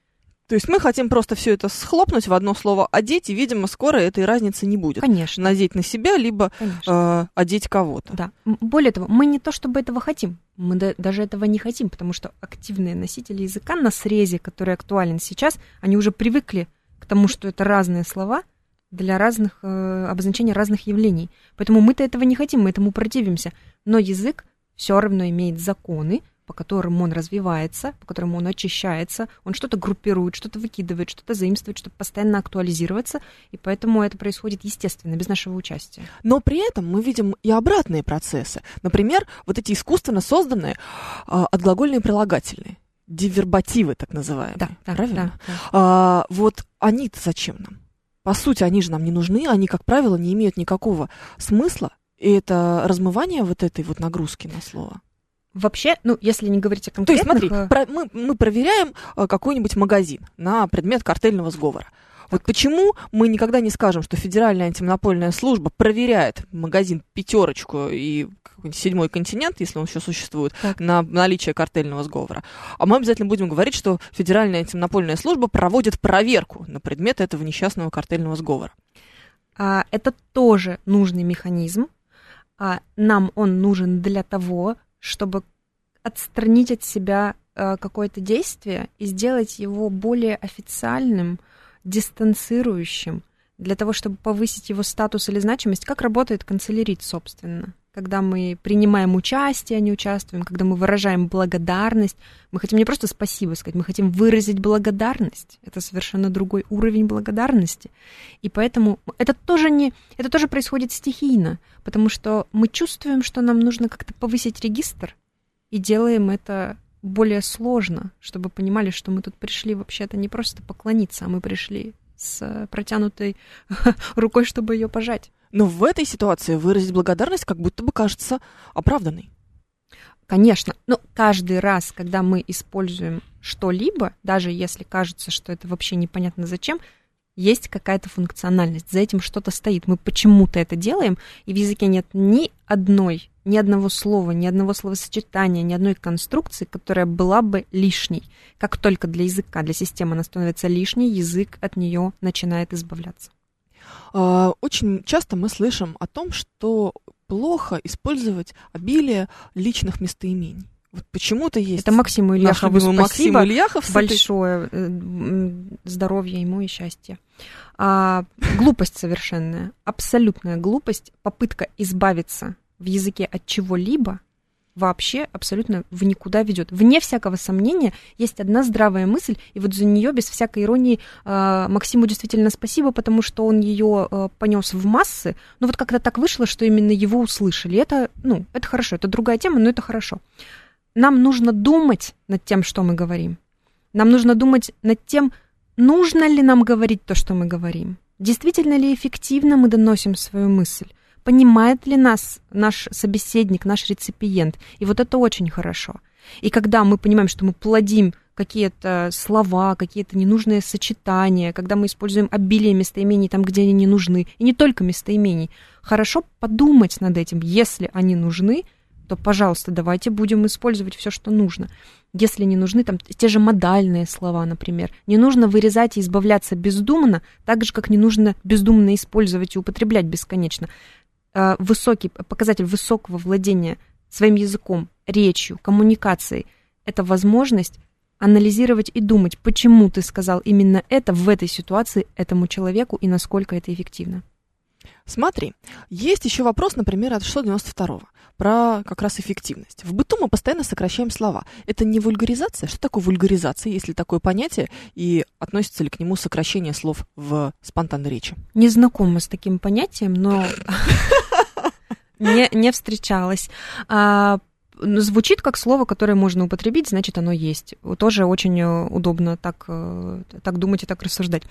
Speaker 1: То есть мы хотим просто все это схлопнуть в одно слово «одеть», и, видимо, скоро этой разницы не будет.
Speaker 2: Конечно,
Speaker 1: Надеть на себя, либо
Speaker 2: конечно.
Speaker 1: э, одеть кого-то.
Speaker 2: Да. Более того, мы не то чтобы этого хотим, мы да- даже этого не хотим, потому что активные носители языка на срезе, который актуален сейчас, они уже привыкли к тому, что это разные слова для разных э, обозначений разных явлений. Поэтому мы-то этого не хотим, мы этому противимся. Но язык все равно имеет законы, по которым он развивается, по которым он очищается, он что-то группирует, что-то выкидывает, что-то заимствует, чтобы постоянно актуализироваться, и поэтому это происходит естественно, без нашего участия.
Speaker 1: Но при этом мы видим и обратные процессы. Например, вот эти искусственно созданные а, отглагольные прилагательные. Дивербативы, так называемые.
Speaker 2: Да, да,
Speaker 1: Правильно?
Speaker 2: да, да.
Speaker 1: А, вот они-то зачем нам? По сути, они же нам не нужны, они, как правило, не имеют никакого смысла. И это размывание вот этой вот нагрузки на слово.
Speaker 2: Вообще, ну, если не говорить о
Speaker 1: То есть,
Speaker 2: конкретных...
Speaker 1: смотри,
Speaker 2: э,
Speaker 1: про- мы, мы проверяем э, какой-нибудь магазин на предмет картельного сговора. Вот почему мы никогда не скажем, что Федеральная антимонопольная служба проверяет магазин пятерочку и седьмой континент, если он еще существует,
Speaker 2: Так.
Speaker 1: на наличие картельного сговора. А мы обязательно будем говорить, что Федеральная антимонопольная служба проводит проверку на предмет этого несчастного картельного сговора.
Speaker 2: а, это тоже нужный механизм. А, нам он нужен для того, чтобы отстранить от себя а, какое-то действие и сделать его более официальным, дистанцирующим, для того, чтобы повысить его статус или значимость. Как работает канцелярит, собственно? Когда мы принимаем участие, а не участвуем, когда мы выражаем благодарность, мы хотим не просто спасибо сказать, мы хотим выразить благодарность. Это совершенно другой уровень благодарности. И поэтому это тоже, не, это тоже происходит стихийно, потому что мы чувствуем, что нам нужно как-то повысить регистр, и делаем это более сложно, чтобы понимали, что мы тут пришли вообще-то не просто поклониться, а мы пришли с протянутой рукой, чтобы ее пожать.
Speaker 1: Но в этой ситуации выразить благодарность как будто бы кажется оправданной.
Speaker 2: Конечно, но каждый раз, когда мы используем что-либо, даже если кажется, что это вообще непонятно зачем, есть какая-то функциональность, за этим что-то стоит. Мы почему-то это делаем, и в языке нет ни одной, ни одного слова, ни одного словосочетания, ни одной конструкции, которая была бы лишней. Как только для языка, для системы она становится лишней, язык от нее начинает избавляться.
Speaker 1: А, Очень часто мы слышим о том, что плохо использовать обилие личных местоимений. Вот почему-то есть.
Speaker 2: Это Максиму Ильяхову спасибо
Speaker 1: Максим Ильяхов
Speaker 2: большое. э, м, Здоровья ему и счастья. А, глупость совершенная, абсолютная глупость, попытка избавиться в языке от чего-либо вообще абсолютно в никуда ведет. Вне всякого сомнения есть одна здравая мысль, и вот за нее без всякой иронии э, Максиму действительно спасибо, потому что он ее э, понес в массы. Но вот как-то так вышло, что именно его услышали. Это, ну, это хорошо, это другая тема, но это хорошо. Нам нужно думать над тем, что мы говорим. Нам нужно думать над тем, нужно ли нам говорить то, что мы говорим. Действительно ли эффективно мы доносим свою мысль? Понимает ли нас наш собеседник, наш реципиент? И вот это очень хорошо. И когда мы понимаем, что мы плодим какие-то слова, какие-то ненужные сочетания, когда мы используем обилие местоимений там, где они не нужны, и не только местоимений, хорошо подумать над этим. Если они нужны, то, пожалуйста, давайте будем использовать все, что нужно. Если не нужны там те же модальные слова, например, не нужно вырезать и избавляться бездумно, так же, как не нужно бездумно использовать и употреблять бесконечно. Э, Высокий показатель высокого владения своим языком, речью, коммуникацией – это возможность анализировать и думать, почему ты сказал именно это в этой ситуации этому человеку и насколько это эффективно.
Speaker 1: Смотри, есть еще вопрос, например, от 692 про как раз эффективность. В быту мы постоянно сокращаем слова. Это не вульгаризация? Что такое вульгаризация, если такое понятие, и относится ли к нему сокращение слов в спонтанной речи?
Speaker 2: Не знакома с таким понятием, но не, встречалась. Ну, звучит как слово, которое можно употребить, значит, оно есть. Тоже очень э, удобно так, э, так думать и так рассуждать.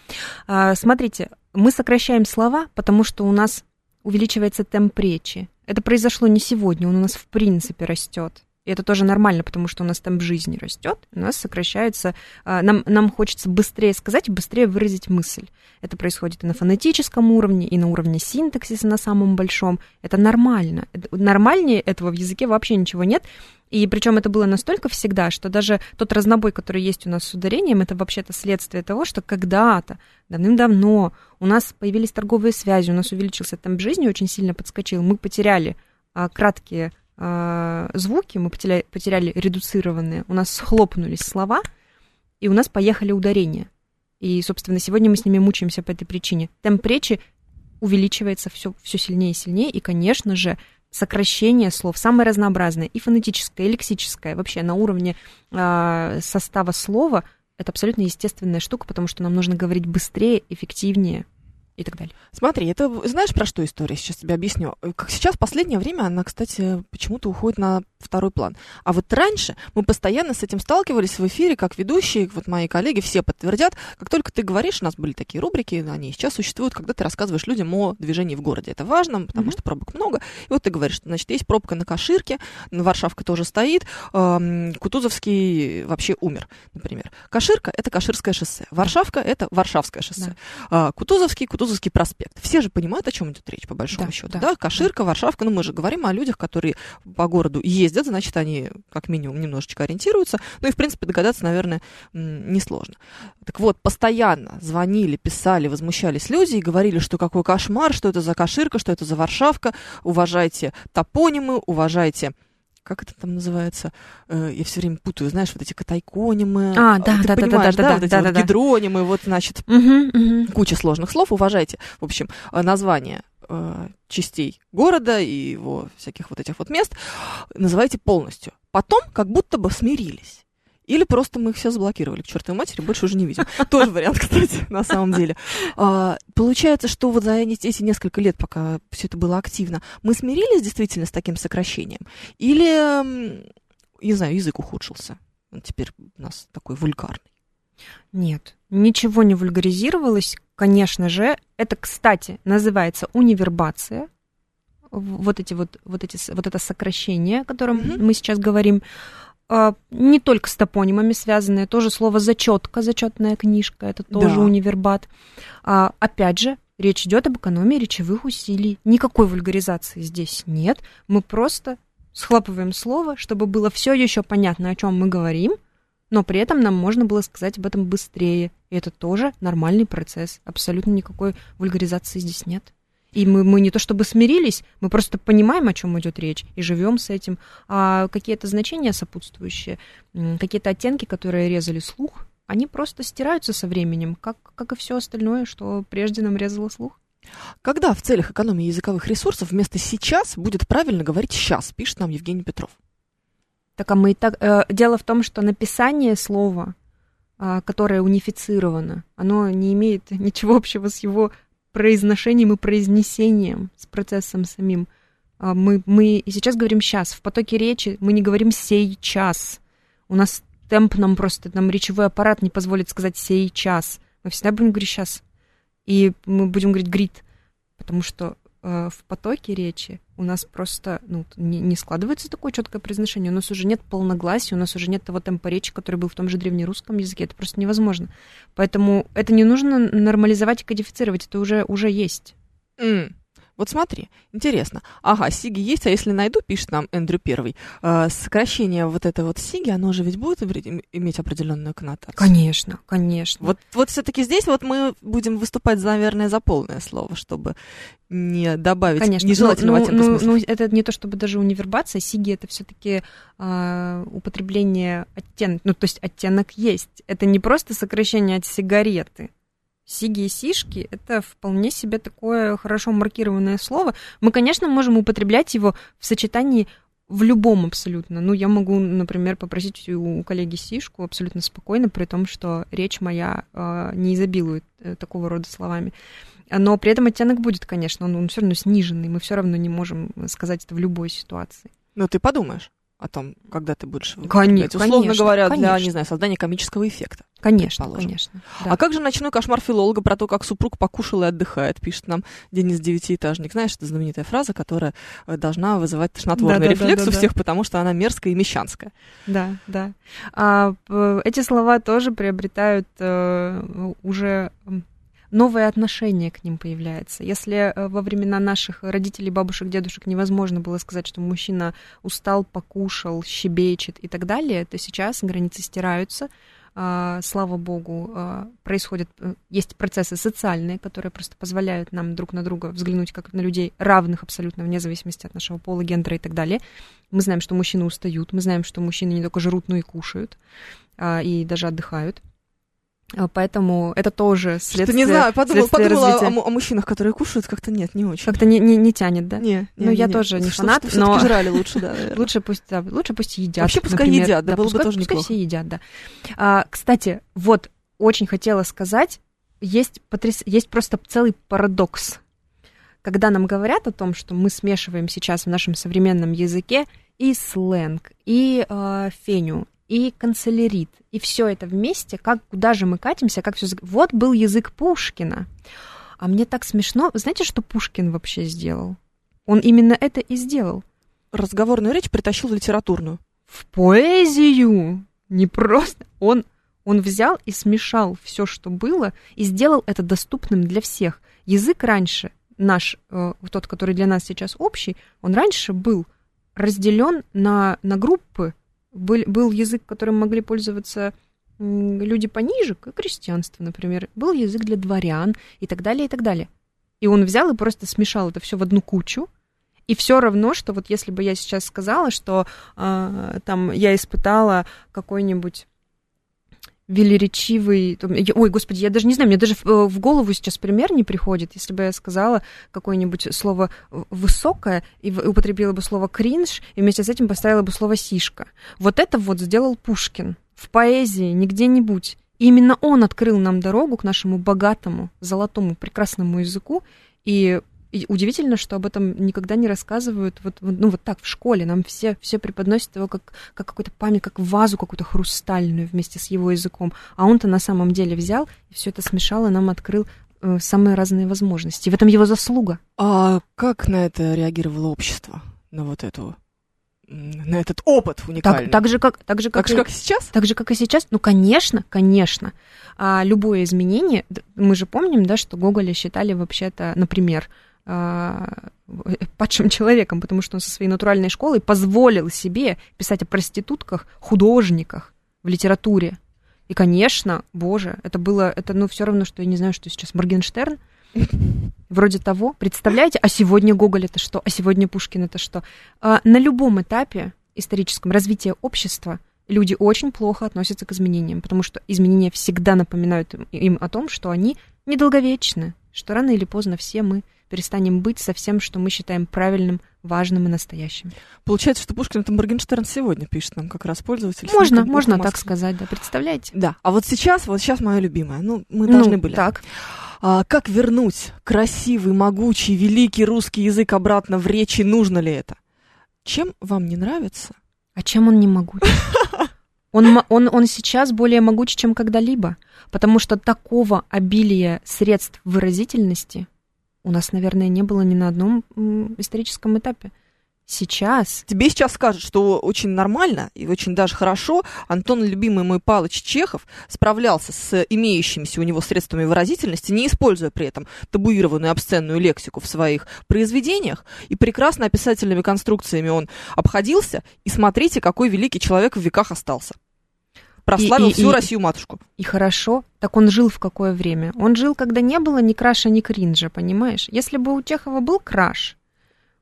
Speaker 2: А, смотрите, мы сокращаем слова, потому что у нас увеличивается темп речи. Это произошло не сегодня, он у нас в принципе растет. И это тоже нормально, потому что у нас темп жизни растет, у нас сокращается, а, нам, нам хочется быстрее сказать быстрее выразить мысль. Это происходит и на фонетическом уровне, и на уровне синтаксиса на самом большом. Это нормально. Нормальнее этого в языке вообще ничего нет. И причем это было настолько всегда, что даже тот разнобой, который есть у нас с ударением, это вообще-то следствие того, что когда-то, давным-давно, у нас появились торговые связи, у нас увеличился темп жизни, очень сильно подскочил, мы потеряли а, краткие а, звуки, мы потеряли, потеряли редуцированные, у нас схлопнулись слова, и у нас поехали ударения. И, собственно, сегодня мы с ними мучаемся по этой причине. Темп речи увеличивается все, все сильнее и сильнее, и, конечно же, сокращение слов самое разнообразное, и фонетическое, и лексическое, вообще на уровне а, состава слова, это абсолютно естественная штука, потому что нам нужно говорить быстрее, эффективнее и так далее.
Speaker 1: Смотри, это знаешь, про что история? Сейчас тебе объясню. Как сейчас, в последнее время, она, кстати, почему-то уходит на второй план. А вот раньше мы постоянно с этим сталкивались в эфире, как ведущие, вот мои коллеги, все подтвердят, как только ты говоришь, у нас были такие рубрики, они сейчас существуют, когда ты рассказываешь людям о движении в городе. Это важно, потому
Speaker 2: Мгм.
Speaker 1: что пробок много. И вот ты говоришь, значит, есть пробка на Каширке, Варшавка тоже стоит, эм, Кутузовский вообще умер, например. Каширка — это Каширское шоссе, Варшавка — это Варшавское шоссе. А, Кутузовский, Кутузовский проспект. Все же понимают, о чем идет речь, по большому
Speaker 2: Да,
Speaker 1: счету.
Speaker 2: да,
Speaker 1: Да, Каширка, Варшавка. Ну, мы же говорим о людях, которые по городу ездят, значит, они как минимум немножечко ориентируются. Ну и, в принципе, догадаться, наверное, несложно. Так вот, постоянно звонили, писали, возмущались люди и говорили, что какой кошмар, что это за Каширка, что это за Варшавка. Уважайте топонимы, уважайте как это там называется? Э, Я все время путаю, знаешь, вот эти катайконимы.
Speaker 2: А, да,
Speaker 1: ты
Speaker 2: да, да,
Speaker 1: понимаешь,
Speaker 2: да, да,
Speaker 1: вот эти
Speaker 2: да,
Speaker 1: вот
Speaker 2: да, да.
Speaker 1: гидронимы, вот, значит,
Speaker 2: Мгм, мгм.
Speaker 1: куча сложных слов, уважайте, в общем, э, название э, частей города и его всяких вот этих вот мест, называйте полностью. Потом как будто бы смирились. Или просто мы их все заблокировали к чертовой матери, больше уже не видим. Тоже вариант, кстати, на самом деле. А, Получается, что вот за эти несколько лет, пока все это было активно, мы смирились действительно с таким сокращением? Или, не знаю, язык ухудшился? Он теперь у нас такой вульгарный.
Speaker 2: Нет, ничего не вульгаризировалось, конечно же. Это, кстати, называется универбация. Вот эти вот, вот эти, вот это сокращение, о котором
Speaker 1: Мгм.
Speaker 2: мы сейчас говорим, не только с топонимами связанные, тоже слово зачетка, зачетная книжка, это тоже
Speaker 1: Да.
Speaker 2: универбат. А, опять же, речь идет об экономии речевых усилий. Никакой вульгаризации здесь нет. Мы просто схлопываем слово, чтобы было все еще понятно, о чем мы говорим, но при этом нам можно было сказать об этом быстрее. И это тоже нормальный процесс. Абсолютно никакой вульгаризации здесь нет. И мы, мы не то чтобы смирились, мы просто понимаем, о чем идет речь, и живем с этим. А какие-то значения сопутствующие, какие-то оттенки, которые резали слух, они просто стираются со временем, как, как и все остальное, что прежде нам резало слух.
Speaker 1: Когда в целях экономии языковых ресурсов вместо сейчас будет правильно говорить сейчас, пишет нам Евгений Петров.
Speaker 2: Так, а мы и так... Э, дело в том, что написание слова, э, которое унифицировано, оно не имеет ничего общего с его произношением и произнесением, с процессом самим. Э, мы, мы и сейчас говорим «сейчас». В потоке речи мы не говорим «сейчас». У нас темп нам просто, нам речевой аппарат не позволит сказать «сейчас». Мы всегда будем говорить «сейчас». И мы будем говорить «грит», потому что э, в потоке речи у нас просто ну, не, не складывается такое четкое произношение, у нас уже нет полногласия, у нас уже нет того темпа речи, который был в том же древнерусском языке, это просто невозможно. Поэтому это не нужно нормализовать и кодифицировать, это уже, уже есть.
Speaker 1: Mm. Вот смотри, интересно. Ага, сиги есть, а если найду, пишет нам Эндрю Первый, э, сокращение вот этой вот сиги, оно же ведь будет иметь определенную коннотацию?
Speaker 2: Конечно, конечно.
Speaker 1: Вот, вот все-таки здесь вот мы будем выступать, наверное, за полное слово, чтобы не добавить
Speaker 2: Конечно.
Speaker 1: нежелательного
Speaker 2: ну,
Speaker 1: оттенка
Speaker 2: ну, ну, это не то чтобы даже универбация, сиги это все-таки э, употребление оттенок, ну то есть оттенок есть. Это не просто сокращение от сигареты, Сиги и сишки — это вполне себе такое хорошо маркированное слово. Мы, конечно, можем употреблять его в сочетании в любом абсолютно. Ну, я могу, например, попросить у коллеги сишку абсолютно спокойно, при том, что речь моя э, не изобилует э, такого рода словами. Но при этом оттенок будет, конечно, он, он все равно сниженный. Мы все равно не можем сказать это в любой ситуации.
Speaker 1: Ну, ты подумаешь о том, когда ты будешь
Speaker 2: конечно,
Speaker 1: условно
Speaker 2: конечно,
Speaker 1: говоря,
Speaker 2: конечно.
Speaker 1: для, не знаю, создания комического эффекта.
Speaker 2: Конечно, конечно.
Speaker 1: Да. А как же ночной кошмар филолога про то, как супруг покушал и отдыхает, пишет нам Денис Девятиэтажник. Знаешь, это знаменитая фраза, которая э, должна вызывать тошнотворный да, да, рефлекс да, да, у всех, да. потому что она мерзкая и мещанская.
Speaker 2: Да, да. А, эти слова тоже приобретают э, уже новое отношение к ним появляется. Если э, во времена наших родителей, бабушек, дедушек невозможно было сказать, что мужчина устал, покушал, щебечет и так далее, то сейчас границы стираются. А, слава богу, а, происходят, э, есть процессы социальные, которые просто позволяют нам друг на друга взглянуть как на людей равных абсолютно, вне зависимости от нашего пола, гендера и так далее. Мы знаем, что мужчины устают, мы знаем, что мужчины не только жрут, но и кушают, а, и даже отдыхают. А, поэтому это тоже следствие
Speaker 1: Что не знаю, подумала, подумала
Speaker 2: о,
Speaker 1: о, о мужчинах, которые кушают, как-то нет, не очень.
Speaker 2: Как-то не, не, не тянет, да?
Speaker 1: Не,
Speaker 2: ну, я
Speaker 1: не.
Speaker 2: тоже не фанат,
Speaker 1: что,
Speaker 2: но...
Speaker 1: жрали лучше, да,
Speaker 2: лучше пусть, да, лучше пусть едят.
Speaker 1: Вообще пускай
Speaker 2: например.
Speaker 1: едят, да,
Speaker 2: да
Speaker 1: было
Speaker 2: пускай,
Speaker 1: бы тоже
Speaker 2: пускай
Speaker 1: неплохо.
Speaker 2: все едят, да. А, кстати, вот, очень хотела сказать, есть, потряс... есть просто целый парадокс. Когда нам говорят о том, что мы смешиваем сейчас в нашем современном языке и сленг, и э, феню, и канцелярит, и все это вместе, как куда же мы катимся, как все. Вот был язык Пушкина. А мне так смешно. Знаете, что Пушкин вообще сделал? Он именно это и сделал.
Speaker 1: Разговорную речь притащил в литературную.
Speaker 2: В поэзию. Не просто. Он, он взял и смешал все, что было, и сделал это доступным для всех. Язык раньше, наш, э, тот, который для нас сейчас общий, он раньше был разделен на, на группы, был, был язык, которым могли пользоваться люди пониже, как крестьянство, например. Был язык для дворян и так далее, и так далее. И он взял и просто смешал это все в одну кучу. И все равно, что вот если бы я сейчас сказала, что э, там я испытала какой-нибудь велеречивый... Ой, господи, я даже не знаю, мне даже в, голову сейчас пример не приходит. Если бы я сказала какое-нибудь слово «высокое» и употребила бы слово «кринж», и вместе с этим поставила бы слово «сишка». Вот это вот сделал Пушкин в поэзии, не где-нибудь. И именно он открыл нам дорогу к нашему богатому, золотому, прекрасному языку, и и удивительно, что об этом никогда не рассказывают вот, ну, вот так в школе. Нам все, все преподносят его как, как какой-то память, как вазу какую-то хрустальную вместе с его языком. А он-то на самом деле взял и все это смешал и нам открыл э, самые разные возможности. В этом его заслуга.
Speaker 1: А как на это реагировало общество? На вот эту на этот опыт уникальный.
Speaker 2: Так, так же, как, так же, как,
Speaker 1: так же, как и сейчас?
Speaker 2: Так же, как и сейчас. Ну, конечно, конечно. А любое изменение, мы же помним, да, что Гоголя считали вообще-то, например, падшим человеком, потому что он со своей натуральной школой позволил себе писать о проститутках, художниках в литературе. И, конечно, боже, это было, это, ну, все равно, что я не знаю, что сейчас Моргенштерн вроде того. Представляете, а сегодня Гоголь это что, а сегодня Пушкин это что? А, на любом этапе историческом развития общества люди очень плохо относятся к изменениям, потому что изменения всегда напоминают им о том, что они недолговечны, что рано или поздно все мы перестанем быть со всем, что мы считаем правильным, важным и настоящим.
Speaker 1: Получается, что Пушкин это Моргенштерн сегодня пишет нам как раз пользователь.
Speaker 2: Можно, можно так сказать, да, представляете?
Speaker 1: Да, а вот сейчас, вот сейчас мое любимое, ну, мы должны ну, были.
Speaker 2: Так.
Speaker 1: А, как вернуть красивый, могучий, великий русский язык обратно в речи, нужно ли это? Чем вам не нравится?
Speaker 2: А чем он не могучий? Он, он, он сейчас более могуч, чем когда-либо, потому что такого обилия средств выразительности у нас, наверное, не было ни на одном историческом этапе. Сейчас.
Speaker 1: Тебе сейчас скажут, что очень нормально и очень даже хорошо Антон, любимый мой Палыч Чехов, справлялся с имеющимися у него средствами выразительности, не используя при этом табуированную обсценную лексику в своих произведениях, и прекрасно описательными конструкциями он обходился, и смотрите, какой великий человек в веках остался прославил и, и, всю и, Россию-матушку.
Speaker 2: И хорошо. Так он жил в какое время? Он жил, когда не было ни краша, ни кринжа, понимаешь? Если бы у Чехова был краш,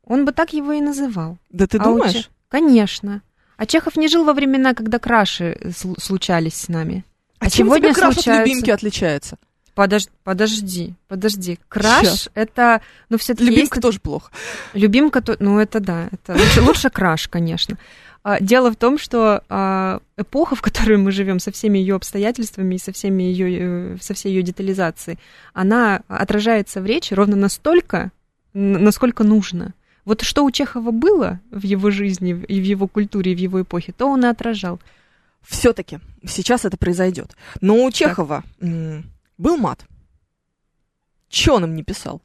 Speaker 2: он бы так его и называл.
Speaker 1: Да ты
Speaker 2: а
Speaker 1: думаешь?
Speaker 2: Чех... Конечно. А Чехов не жил во времена, когда краши случались с нами.
Speaker 1: А, а чем сегодня краш случаются... от любимки отличается?
Speaker 2: Подожди, подожди, подожди. Краш Сейчас. это, ну все-таки
Speaker 1: любимка есть... тоже плохо.
Speaker 2: Любимка, то, ну это да, это лучше, лучше краш, конечно. А, дело в том, что а, эпоха, в которой мы живем, со всеми ее обстоятельствами и со, всеми ее, э, со всей ее детализацией, она отражается в речи ровно настолько, насколько нужно. Вот что у Чехова было в его жизни и в его культуре, и в его эпохе, то он и отражал.
Speaker 1: Все-таки сейчас это произойдет. Но у Чехова м- был мат. Че он им не писал?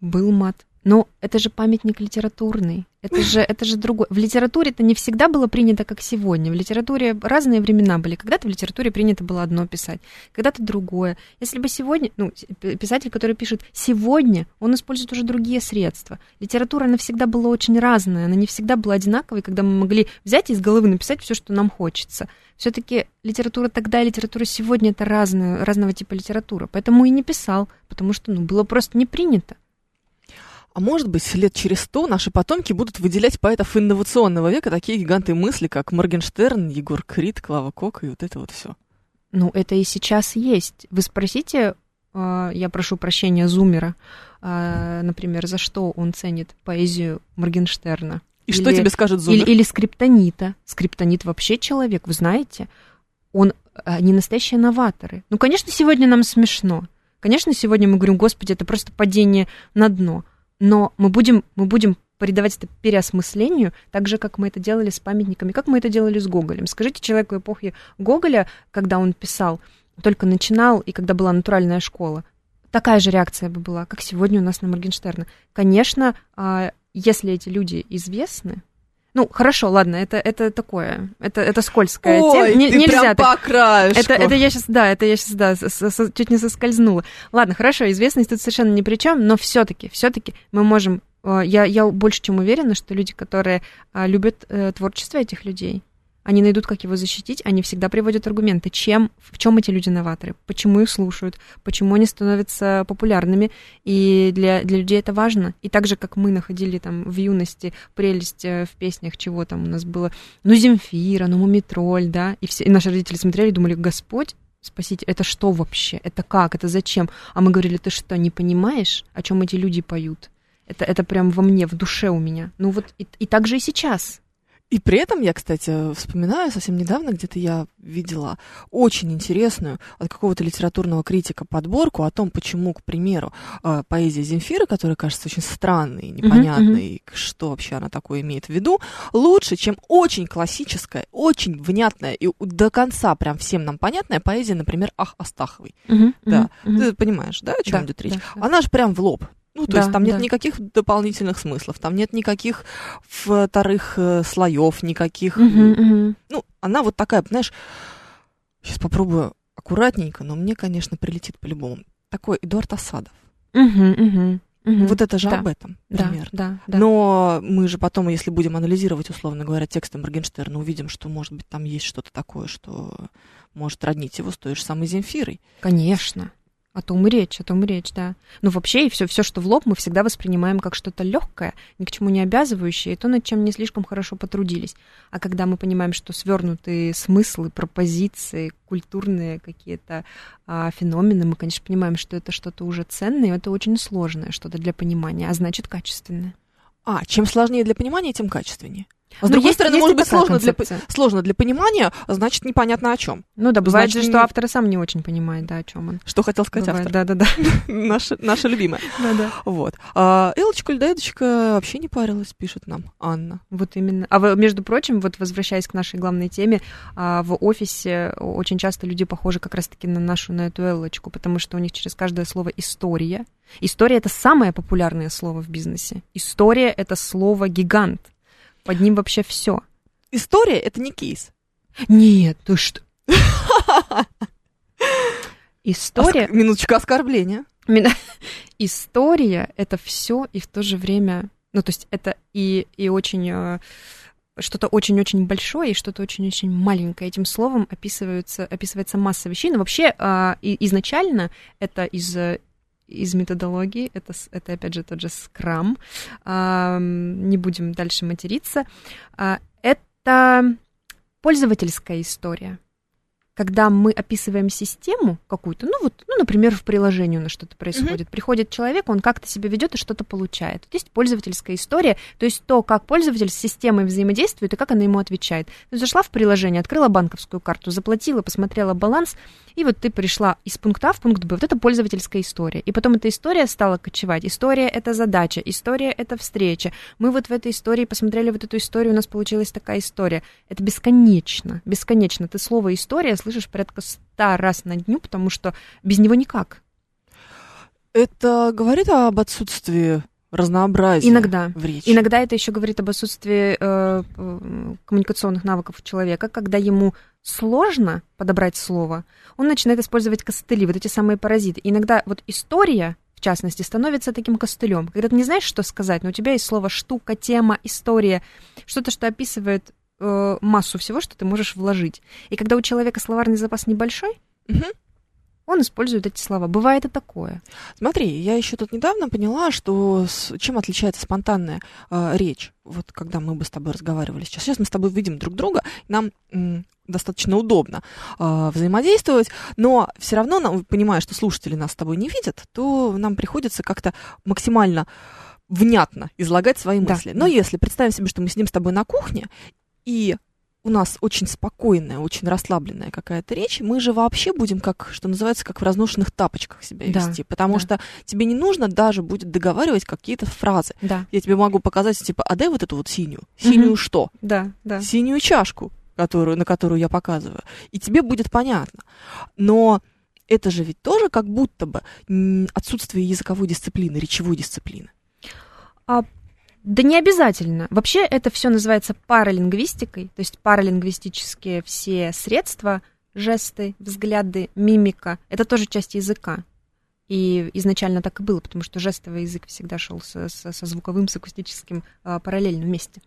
Speaker 2: Был мат. Но это же памятник литературный. Это же, это же другое. В литературе это не всегда было принято, как сегодня. В литературе разные времена были. Когда-то в литературе принято было одно писать, когда-то другое. Если бы сегодня, ну, писатель, который пишет сегодня, он использует уже другие средства. Литература, она всегда была очень разная, она не всегда была одинаковой, когда мы могли взять из головы написать все, что нам хочется. Все-таки литература тогда и литература сегодня это разная, разного типа литература. Поэтому и не писал, потому что ну, было просто не принято.
Speaker 1: А может быть, лет через сто наши потомки будут выделять поэтов инновационного века такие гиганты мысли, как Моргенштерн, Егор Крид, Клава Кока и вот это вот все.
Speaker 2: Ну, это и сейчас есть. Вы спросите, э, я прошу прощения, Зумера, э, например, за что он ценит поэзию Моргенштерна.
Speaker 1: И или, что тебе скажет Зумер?
Speaker 2: Или, или Скриптонита. Скриптонит вообще человек, вы знаете? Он, они настоящие новаторы. Ну, конечно, сегодня нам смешно. Конечно, сегодня мы говорим, господи, это просто падение на дно но мы будем, мы будем придавать это переосмыслению, так же, как мы это делали с памятниками, как мы это делали с Гоголем. Скажите человеку эпохи Гоголя, когда он писал, только начинал, и когда была натуральная школа, такая же реакция бы была, как сегодня у нас на Моргенштерна. Конечно, а, если эти люди известны, ну, хорошо, ладно, это, это такое, это, это скользкая
Speaker 1: Ой,
Speaker 2: тема.
Speaker 1: Не, ты нельзя прям так. по краешку.
Speaker 2: Это, это я сейчас, да, это я сейчас, да, с, с, чуть не соскользнула. Ладно, хорошо, известность тут совершенно ни при чем, но все-таки, все-таки мы можем э, я, я больше чем уверена, что люди, которые а, любят э, творчество этих людей, они найдут, как его защитить, они всегда приводят аргументы, чем, в чем эти люди новаторы, почему их слушают, почему они становятся популярными, и для, для людей это важно. И так же, как мы находили там в юности прелесть э, в песнях, чего там у нас было, ну, Земфира, ну, Мумитроль, да, и, все, и наши родители смотрели и думали, Господь, спасите, это что вообще, это как, это зачем? А мы говорили, ты что, не понимаешь, о чем эти люди поют? Это, это прям во мне, в душе у меня. Ну вот и, и так же и сейчас.
Speaker 1: И при этом я, кстати, вспоминаю, совсем недавно где-то я видела очень интересную от какого-то литературного критика подборку о том, почему, к примеру, э, поэзия Земфира, которая кажется очень странной, непонятной, uh-huh, uh-huh. что вообще она такое имеет в виду, лучше, чем очень классическая, очень внятная и до конца прям всем нам понятная поэзия, например, Ах Астаховой. Uh-huh, да, uh-huh. ты понимаешь, да, о чем да, идет речь? Да, да. Она же прям в лоб ну, то да, есть там нет да. никаких дополнительных смыслов, там нет никаких вторых э, слоев, никаких. Угу, угу. Ну, она вот такая, знаешь, сейчас попробую аккуратненько, но мне, конечно, прилетит по-любому. Такой Эдуард Асадов.
Speaker 2: Угу, угу. Угу.
Speaker 1: Вот это же да. об этом пример.
Speaker 2: Да, да, да.
Speaker 1: Но мы же потом, если будем анализировать, условно говоря, тексты Моргенштерна, увидим, что, может быть, там есть что-то такое, что может роднить его с той же самой Земфирой.
Speaker 2: Конечно. О том и речь, о том и речь, да. Ну, вообще, и все, все, что в лоб, мы всегда воспринимаем как что-то легкое, ни к чему не обязывающее, и то, над чем не слишком хорошо потрудились. А когда мы понимаем, что свернутые смыслы, пропозиции, культурные какие-то а, феномены, мы, конечно, понимаем, что это что-то уже ценное, это очень сложное что-то для понимания, а значит, качественное.
Speaker 1: А, чем сложнее для понимания, тем качественнее. С
Speaker 2: Ну,
Speaker 1: другой
Speaker 2: есть-
Speaker 1: стороны,
Speaker 2: есть
Speaker 1: может быть, сложно для, сложно для понимания, а значит, непонятно о чем.
Speaker 2: Ну да, бывает
Speaker 1: Значит,
Speaker 2: же, что автор сам не очень понимает, да, о чем он.
Speaker 1: Что хотел сказать
Speaker 2: Бывает,
Speaker 1: автор.
Speaker 2: Да-да-да.
Speaker 1: Наша, наша любимая.
Speaker 2: Да-да.
Speaker 1: Вот. А Элочка Льдаедочка вообще не парилась, пишет нам Анна.
Speaker 2: Вот именно. А вы- между прочим, вот возвращаясь к нашей главной теме, а, в офисе очень часто люди похожи как раз-таки на нашу, на эту Эллочку, потому что у них через каждое слово история. История это самое популярное слово в бизнесе. История это слово гигант. Под ним вообще все.
Speaker 1: История — это не кейс.
Speaker 2: Нет, ты что? История,
Speaker 1: Оск- Минуточку оскорбления.
Speaker 2: История это все и в то же время, ну то есть это и и очень э, что-то очень-очень большое и что-то очень-очень маленькое. Этим словом описываются, описывается масса вещей. Но вообще а, изначально это из э, из методологии, это, это опять же тот же скрам, не будем дальше материться, А, это пользовательская история. Когда мы описываем систему какую-то, ну вот, ну, например, в приложении у нас что-то происходит, приходит человек, он как-то себя ведет и что-то получает. Вот есть пользовательская история, то есть то, как пользователь с системой взаимодействует и как она ему отвечает. Ты зашла в приложение, открыла банковскую карту, заплатила, посмотрела баланс, и вот ты пришла из пункта А в пункт Б. Вот это пользовательская история. И потом эта история стала кочевать. История — это задача, история — это встреча. Мы вот в этой истории посмотрели вот эту историю, у нас получилась такая история. Это бесконечно, бесконечно. Ты слово «история» слышишь порядка ста раз на дню, потому что без него никак.
Speaker 1: Это говорит об отсутствии разнообразия
Speaker 2: Иногда.
Speaker 1: в речи.
Speaker 2: Иногда это еще говорит об отсутствии э, э, коммуникационных навыков у человека, когда ему сложно подобрать слово, он начинает использовать костыли, вот эти самые паразиты. Иногда вот история, в частности, становится таким костылем. Когда ты не знаешь, что сказать, но у тебя есть слово штука, тема, история, что-то, что описывает э, массу всего, что ты можешь вложить. И когда у человека словарный запас небольшой,
Speaker 1: Мгм.
Speaker 2: он использует эти слова. Бывает и такое.
Speaker 1: Смотри, я еще тут недавно поняла, что с- чем отличается спонтанная э, речь. Вот когда мы бы с тобой разговаривали сейчас. Сейчас мы с тобой видим друг друга, нам м, достаточно удобно э, взаимодействовать, но все равно, нам, понимая, что слушатели нас с тобой не видят, то нам приходится как-то максимально внятно излагать свои
Speaker 2: Да,
Speaker 1: мысли. Но
Speaker 2: да.
Speaker 1: если представим себе, что мы сидим с тобой на кухне, и у нас очень спокойная, очень расслабленная какая-то речь, мы же вообще будем, как, что называется, как в разношенных тапочках себя
Speaker 2: Да,
Speaker 1: вести. Потому
Speaker 2: да.
Speaker 1: что тебе не нужно даже будет договаривать какие-то фразы.
Speaker 2: Да,
Speaker 1: Я тебе могу показать, типа, а дай вот эту вот синюю. Синюю
Speaker 2: Мгм.
Speaker 1: что?
Speaker 2: да, да.
Speaker 1: Синюю чашку, которую, на которую я показываю. И тебе будет понятно. Но это же ведь тоже как будто бы отсутствие языковой дисциплины, речевой дисциплины.
Speaker 2: Да не обязательно. Вообще это все называется паралингвистикой, то есть паралингвистические все средства, жесты, взгляды, мимика, это тоже часть языка. И изначально так и было, потому что жестовый язык всегда шел со, со- со звуковым, с акустическим а, параллельно вместе.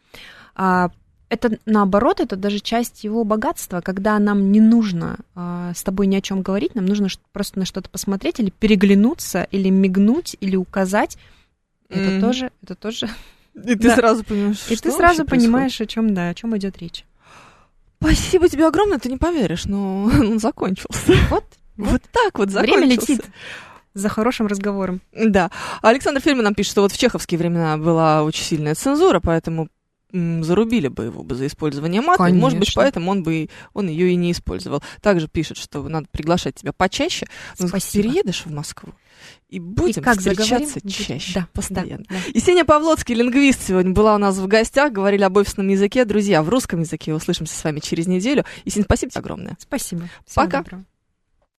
Speaker 2: А, это наоборот, это даже часть его богатства, когда нам не нужно а, с тобой ни о чем говорить, нам нужно просто на что-то посмотреть или переглянуться, или мигнуть, или указать. Это
Speaker 1: Мгм.
Speaker 2: тоже, это тоже
Speaker 1: И ты
Speaker 2: Да.
Speaker 1: сразу понимаешь,
Speaker 2: и
Speaker 1: что
Speaker 2: ты сразу
Speaker 1: происходит.
Speaker 2: понимаешь, о чем, да, о чем идет речь.
Speaker 1: Спасибо тебе огромное, ты не поверишь, но он закончился.
Speaker 2: Вот,
Speaker 1: Вот так вот закончился.
Speaker 2: время летит за хорошим разговором.
Speaker 1: Да. Александр Фельдман нам пишет, что вот в чеховские времена была очень сильная цензура, поэтому зарубили бы его бы за использование мата. и, Может быть,
Speaker 2: Конечно.
Speaker 1: поэтому он бы он ее и не использовал. Также пишет, что надо приглашать тебя почаще. Ну,
Speaker 2: Спасибо.
Speaker 1: Переедешь в Москву и будем
Speaker 2: и как
Speaker 1: встречаться
Speaker 2: заговорим?
Speaker 1: чаще,
Speaker 2: Да,
Speaker 1: постоянно.
Speaker 2: да, да.
Speaker 1: Есения Павлоцкий, лингвист, сегодня была у нас в гостях. Говорили об офисном языке. Друзья, в русском языке услышимся с вами через неделю. Есения, спасибо тебе огромное.
Speaker 2: Спасибо. Всего
Speaker 1: Пока.
Speaker 2: доброго.